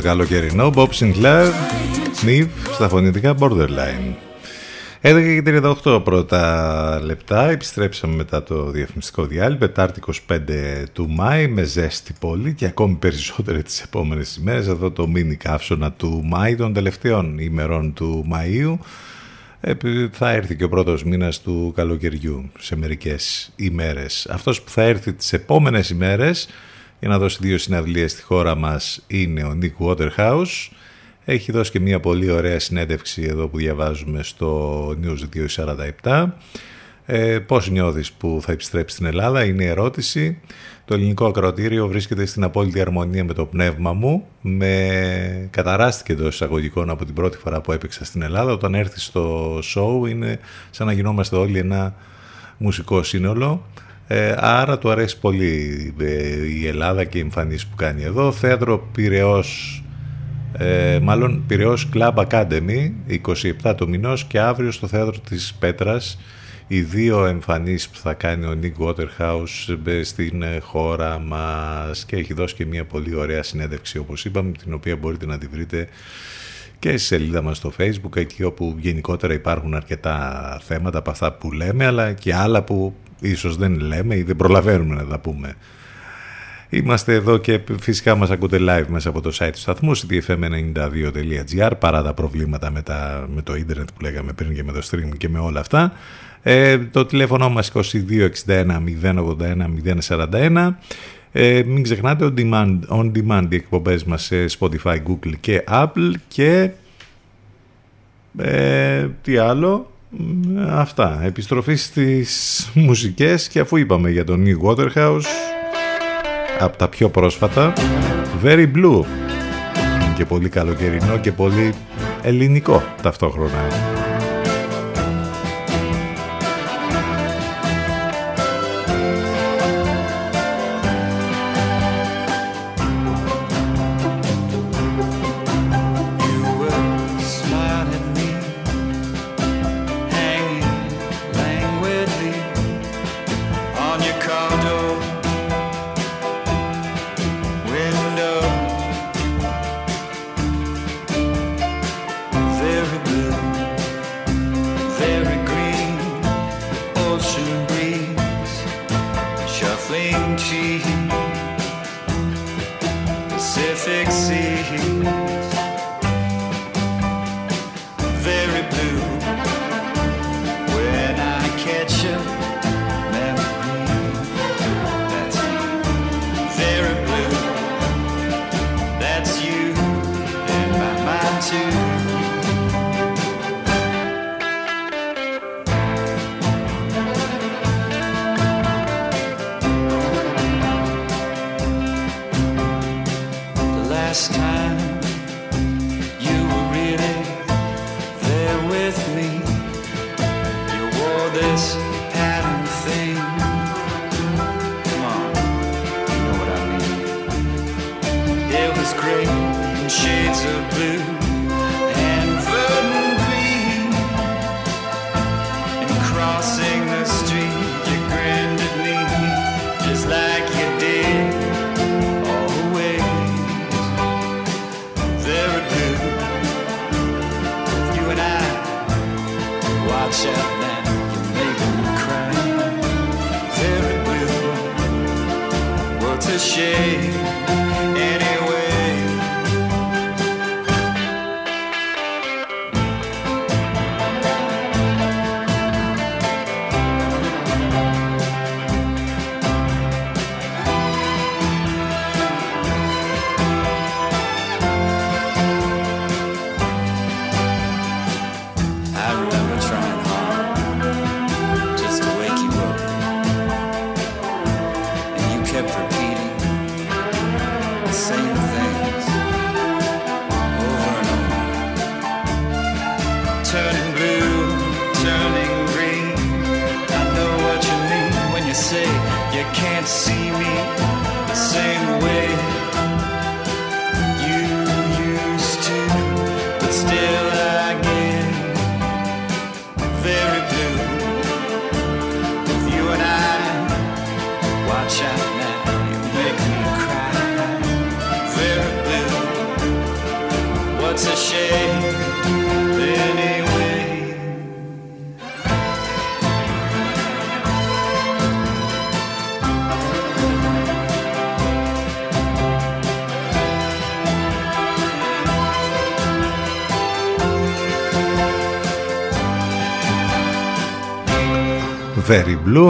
S3: Καλοκαιρινό. Bob Sinclair, Neve, στα φωνητικά Borderline. 11 και 38 πρώτα λεπτά. Επιστρέψαμε μετά το διαφημιστικό διάλειμμα. Πετάρτη 25 του Μάη με ζέστη πολύ και ακόμη περισσότερη τις επόμενες ημέρες. Εδώ το μίνι καύσωνα του Μάη των τελευταίων ημερών του Μαΐου. Επειδή θα έρθει και ο πρώτος μήνας του καλοκαιριού σε μερικές ημέρες. Αυτός που θα έρθει τις επόμενες ημέρες για να δώσει δύο συναυλίες στη χώρα μας είναι ο Nick Waterhouse. Έχει δώσει και μια πολύ ωραία συνέντευξη εδώ που διαβάζουμε στο News 247 Ε, πώς νιώθεις που θα επιστρέψεις στην Ελλάδα είναι η ερώτηση. Το ελληνικό ακροατήριο βρίσκεται στην απόλυτη αρμονία με το πνεύμα μου. Με καταράστηκε εντός εισαγωγικών από την πρώτη φορά που έπαιξα στην Ελλάδα. Όταν έρθει στο show είναι σαν να γινόμαστε όλοι ένα μουσικό σύνολο. Ε, άρα του αρέσει πολύ ε, η Ελλάδα και η εμφανίση που κάνει εδώ. Θέατρο Πυραιός, ε, μάλλον Πυραιός Club Academy, 27 το μηνός και αύριο στο Θέατρο της Πέτρας οι δύο εμφανίσεις που θα κάνει ο Nick Waterhouse ε, στην ε, χώρα μας και έχει δώσει και μια πολύ ωραία συνέντευξη όπως είπαμε την οποία μπορείτε να τη βρείτε και στη σελίδα μας στο facebook εκεί όπου γενικότερα υπάρχουν αρκετά θέματα από αυτά που λέμε αλλά και άλλα που ίσως δεν λέμε ή δεν προλαβαίνουμε να τα πούμε. Είμαστε εδώ και φυσικά μας ακούτε live μέσα από το site του σταθμού ctfm92.gr παρά τα προβλήματα με, τα, με το ίντερνετ που λέγαμε πριν και με το stream και με όλα αυτά. Ε, το τηλέφωνο μας 2261 081 041 ε, μην ξεχνάτε on demand, on demand οι εκπομπές μας σε Spotify, Google και Apple και ε, τι άλλο; Αυτά. Επιστροφή στις μουσικές και αφού είπαμε για τον New Waterhouse από τα πιο πρόσφατα Very Blue. Και πολύ καλοκαιρινό και πολύ ελληνικό ταυτόχρονα
S13: to shake.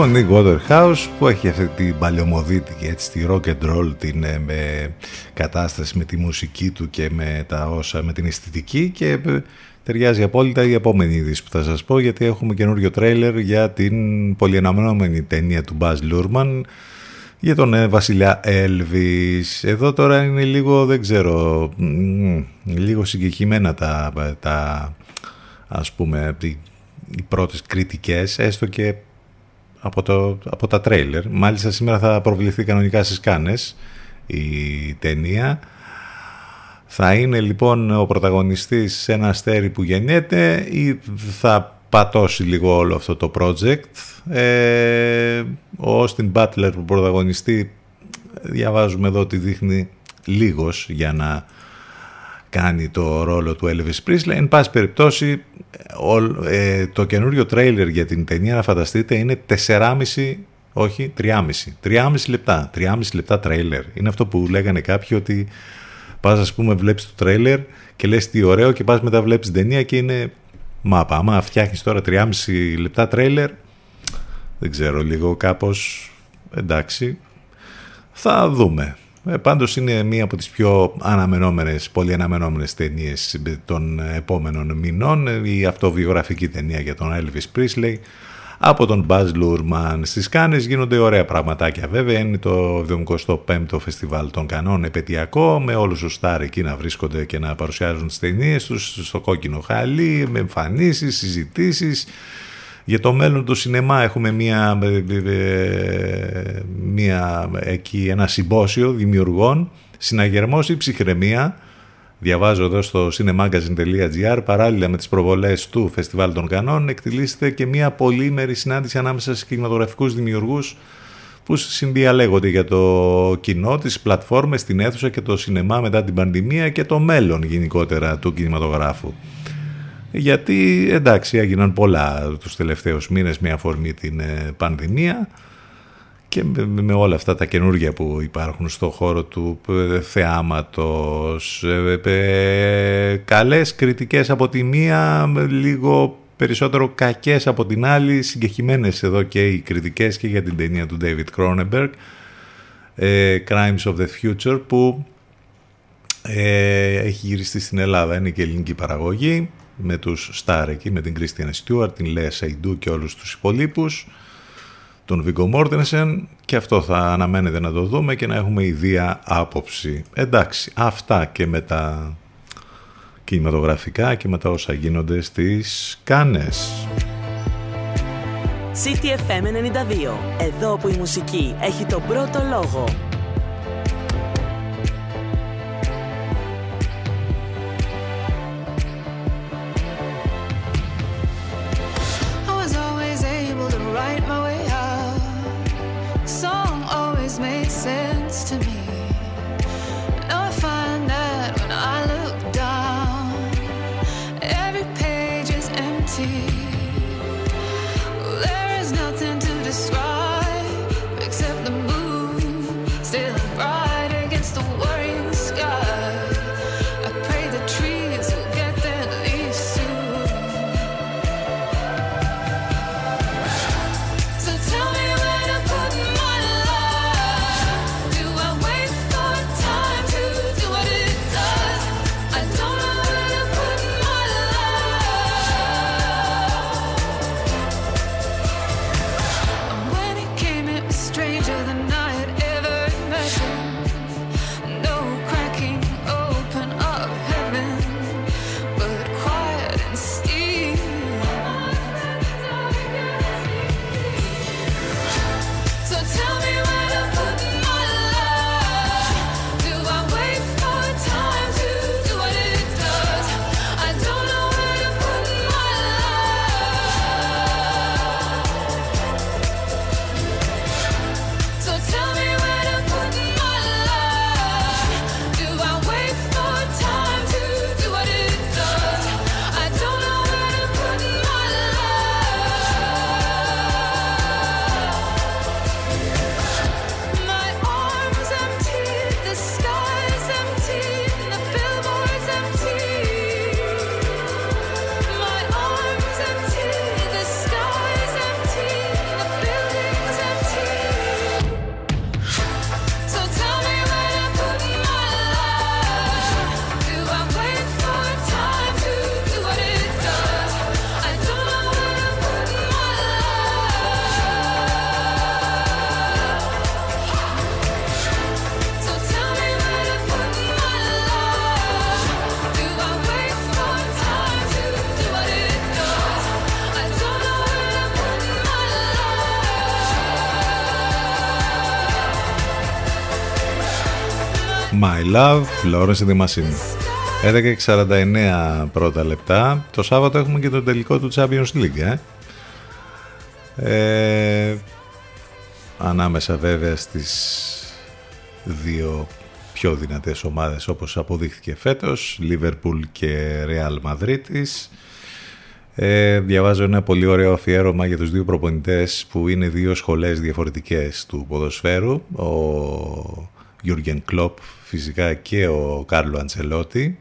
S13: Very Blue,
S3: ο Nick Waterhouse που έχει αυτή την παλαιομοδίτικη έτσι τη rock and roll την ε, με κατάσταση με τη μουσική του και με τα όσα με την αισθητική και ε, ταιριάζει απόλυτα η επόμενη είδηση που θα σας πω γιατί έχουμε καινούριο τρέιλερ για την πολυαναμενόμενη ταινία του Baz Luhrmann για τον ε, βασιλιά Έλβης. Εδώ τώρα είναι λίγο, δεν ξέρω, μ, λίγο συγκεκριμένα τα, τα ας πούμε, οι οι πρώτες κριτικές, έστω και από, το, από τα τρέιλερ. Μάλιστα σήμερα θα προβληθεί κανονικά στις Κάνες η ταινία. Θα είναι λοιπόν ο πρωταγωνιστής σε ένα αστέρι που γεννιέται ή θα πατώσει λίγο όλο αυτό το project. Ε, ο Austin Butler που πρωταγωνιστεί διαβάζουμε εδώ ότι δείχνει λίγος για να κάνει το ρόλο του Elvis Presley. Εν πάση περιπτώσει, ο- ε, το καινούριο τρέιλερ για την ταινία, να φανταστείτε, είναι 4,5, όχι 3,5. 3,5 λεπτά. 3,5 λεπτά τρέιλερ. Είναι αυτό που λέγανε κάποιοι ότι πας ας πούμε βλέπεις το τρέιλερ και λες τι ωραίο και πας μετά βλέπεις την ταινία και είναι μάπα. Άμα φτιάχνεις τώρα 3,5 λεπτά τρέιλερ, δεν ξέρω, λίγο κάπως εντάξει. Θα δούμε. Ε, πάντως είναι μία από τις πιο αναμενόμενες, πολύ αναμενόμενες ταινίες των επόμενων μηνών. Ε, Η αυτοβιογραφική ταινία για τον Elvis Presley από τον Baz Luhrmann. Στις Κάνες γίνονται ωραία πραγματάκια βέβαια. Είναι το 75ο φεστιβάλ των Κανών επαιτειακό με όλους τους στάρ εκεί να βρίσκονται και να παρουσιάζουν τις ταινίες τους στο κόκκινο χαλί με εμφανίσεις, συζητήσεις. Για το μέλλον του σινεμά έχουμε μια, ε, μια, εκεί ένα συμπόσιο δημιουργών, συναγερμός ή ψυχραιμία. Διαβάζω εδώ στο cinemagazine.gr παράλληλα με τις προβολές του Φεστιβάλ των Κανών εκτελήσεται και μια πολύμερη συνάντηση ανάμεσα σε κινηματογραφικούς δημιουργούς που συνδιαλέγονται για το κοινό, τις πλατφόρμες, την αίθουσα και το σινεμά μετά την πανδημία και το μέλλον γενικότερα του κινηματογράφου. Γιατί εντάξει έγιναν πολλά τους τελευταίους μήνες με αφορμή την ε, πανδημία και με, με όλα αυτά τα καινούργια που υπάρχουν στο χώρο του ε, θεάματος. Ε, ε, καλές κριτικές από τη μία με λίγο περισσότερο κακές από την άλλη συγκεκριμένες εδώ και οι κριτικές και για την ταινία του David Cronenberg ε, Crimes of the Future που ε, έχει γυριστεί στην Ελλάδα είναι και ελληνική παραγωγή με τους Στάρ εκεί, με την Κρίστιαν Στιούαρτ, την Λέα Σαϊντού και όλους τους υπολείπους τον Βίγκο Μόρτενσεν και αυτό θα αναμένεται να το δούμε και να έχουμε ιδία άποψη. Εντάξει, αυτά και με τα κινηματογραφικά και με τα όσα γίνονται στις Κάνες.
S14: CTFM 92. Εδώ που η μουσική έχει τον πρώτο λόγο.
S8: My
S3: Love, Florence in the Machine. 11.49 πρώτα λεπτά. Το Σάββατο έχουμε και το τελικό του Champions League. Ε; Ε, ανάμεσα βέβαια στις δύο πιο δυνατές ομάδες όπως αποδείχθηκε φέτος, Liverpool και Real Madrid ε, διαβάζω ένα πολύ ωραίο αφιέρωμα για τους δύο προπονητές που είναι δύο σχολές διαφορετικές του ποδοσφαίρου. Ο Γιούργεν Κλόπ φυσικά και ο Κάρλο Αντσελότη.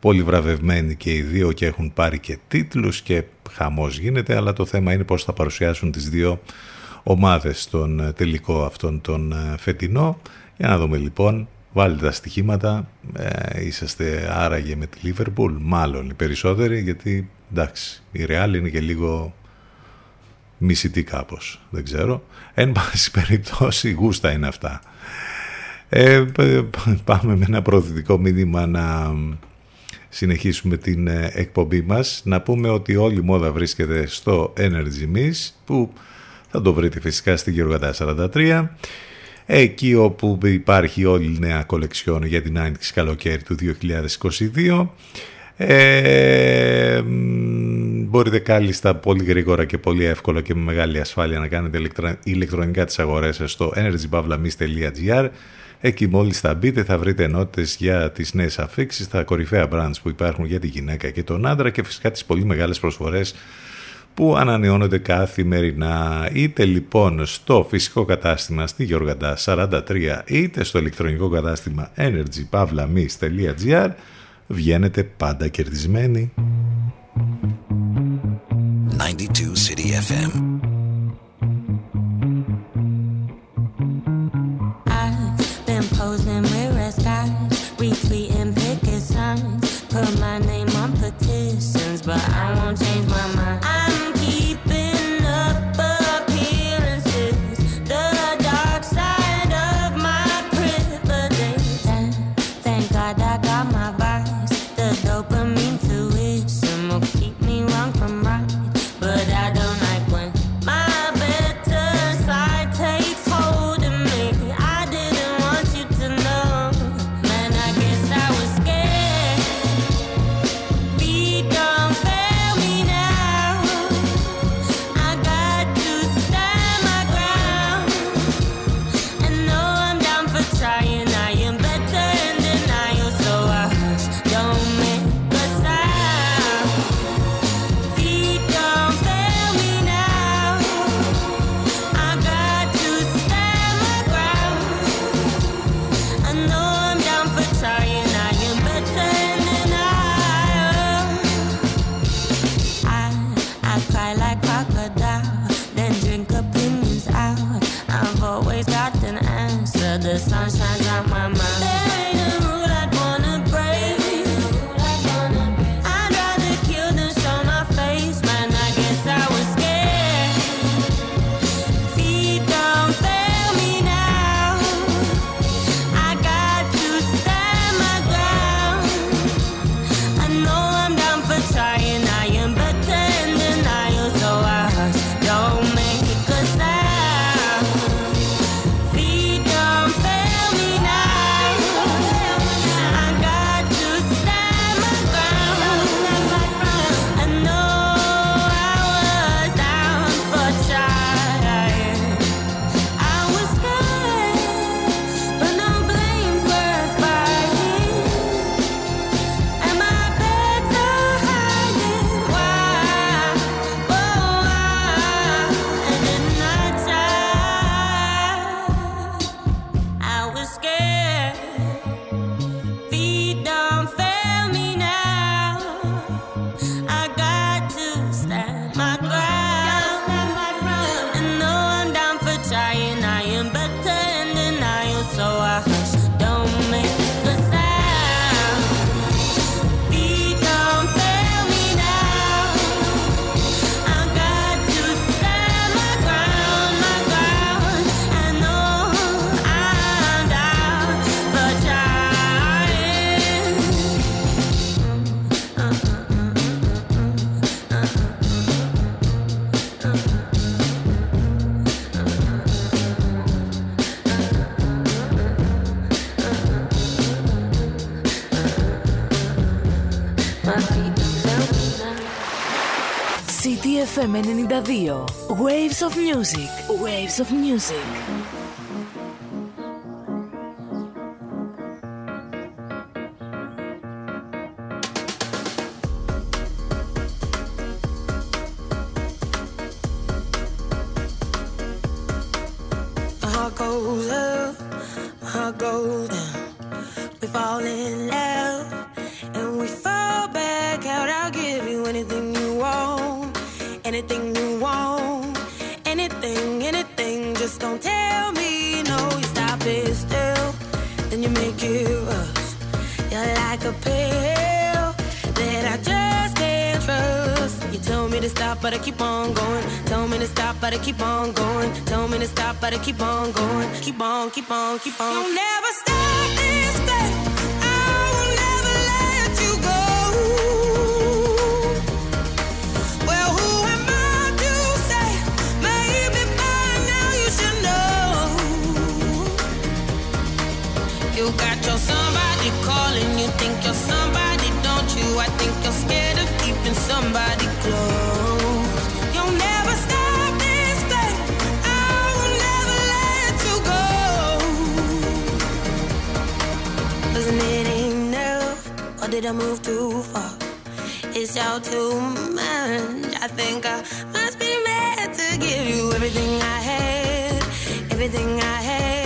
S3: Πολύ βραβευμένοι και οι δύο και έχουν πάρει και τίτλους και χαμός γίνεται, αλλά το θέμα είναι πώς θα παρουσιάσουν τις δύο ομάδες στον τελικό αυτόν τον ε, φετινό. Για να δούμε λοιπόν, βάλτε τα στοιχήματα, ε, είσαστε άραγε με τη Λίβερπουλ, μάλλον οι περισσότεροι, γιατί εντάξει, η Real είναι και λίγο μισητή κάπως, δεν ξέρω. Εν πάση περιπτώσει, γούστα είναι αυτά. Ε, πάμε με ένα προωθητικό μήνυμα να συνεχίσουμε την ε, εκπομπή μας. Να πούμε ότι όλη η μόδα βρίσκεται στο Energy Miss, που θα το βρείτε φυσικά στη Γεωργατά 43. Εκεί όπου υπάρχει όλη η νέα κολεξιόν για την άνοιξη καλοκαίρι του 2022. Ε, μπορείτε κάλλιστα πολύ γρήγορα και πολύ εύκολα και με μεγάλη ασφάλεια να κάνετε ηλεκτρονικά τις αγορές σας στο energypavlamis.gr Εκεί μόλις θα μπείτε θα βρείτε ενότητες για τις νέες αφήξεις, τα κορυφαία brands που υπάρχουν για τη γυναίκα και τον άντρα και φυσικά τις πολύ μεγάλες προσφορές που ανανεώνονται καθημερινά είτε λοιπόν στο φυσικό κατάστημα στη Γιώργαντα 43 είτε στο ηλεκτρονικό κατάστημα energypavlamis.gr βγαίνετε πάντα κερδισμένοι.
S15: 92 City FM.
S9: CDFM 92. Waves of Music. Waves of Music.
S16: You're like a pill that I just can't trust. You tell me to stop, but I keep on going. Tell me to stop, but I keep on going. Tell me to stop, but I keep on going. Keep on, keep on, keep on. You'll never stop this thing. I will never let you go. Keeping somebody close. You'll never stop this thing. I will never let you go. Wasn't it enough? Or did I move too far? It's all too much. I think I must be mad to give you everything I had, everything I had,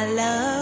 S16: my love.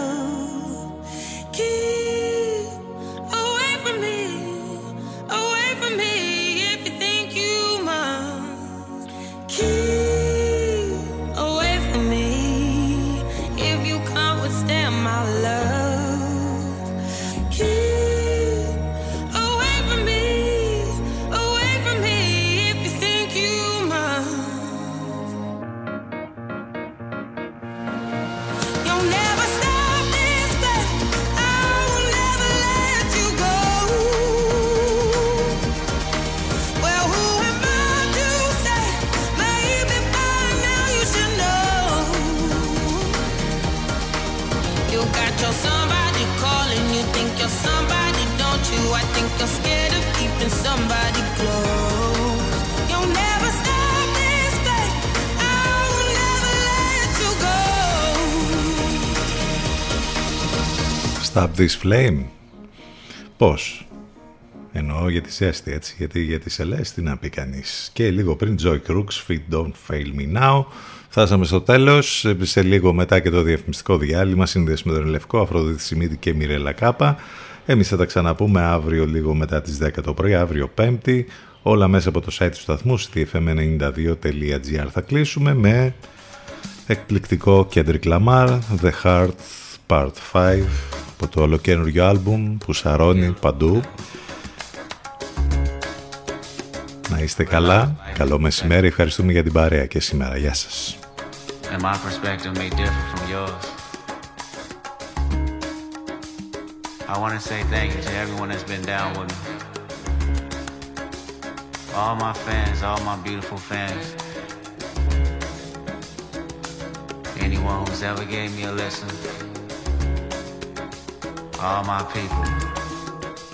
S16: Stop this
S3: flame. Πώς; Εννοώ για τη Σέστη, έτσι, γιατί για τη Σελέστη να πει κανείς. Και λίγο πριν Joy Crooks, Feet Don't Fail Me Now. Φτάσαμε στο τέλος, σε λίγο μετά και το διαφημιστικό διάλειμμα, σύνδεση με τον Λευκό, Αφροδίτη Σιμίτη και Μιρέλα Κάπα. Εμείς θα τα ξαναπούμε αύριο λίγο μετά τις 10 το πρωί, αύριο Πέμπτη. Όλα μέσα από το site του σταθμού, stfm92.gr θα κλείσουμε με εκπληκτικό Kendrick Lamar, The Heart Part 5 από το ολοκένουργιο άλμπουμ που σαρώνει παντού. Να είστε καλά. Καλό μεσημέρι. Ευχαριστούμε για την παρέα και σήμερα. Γεια σας.
S17: All my people.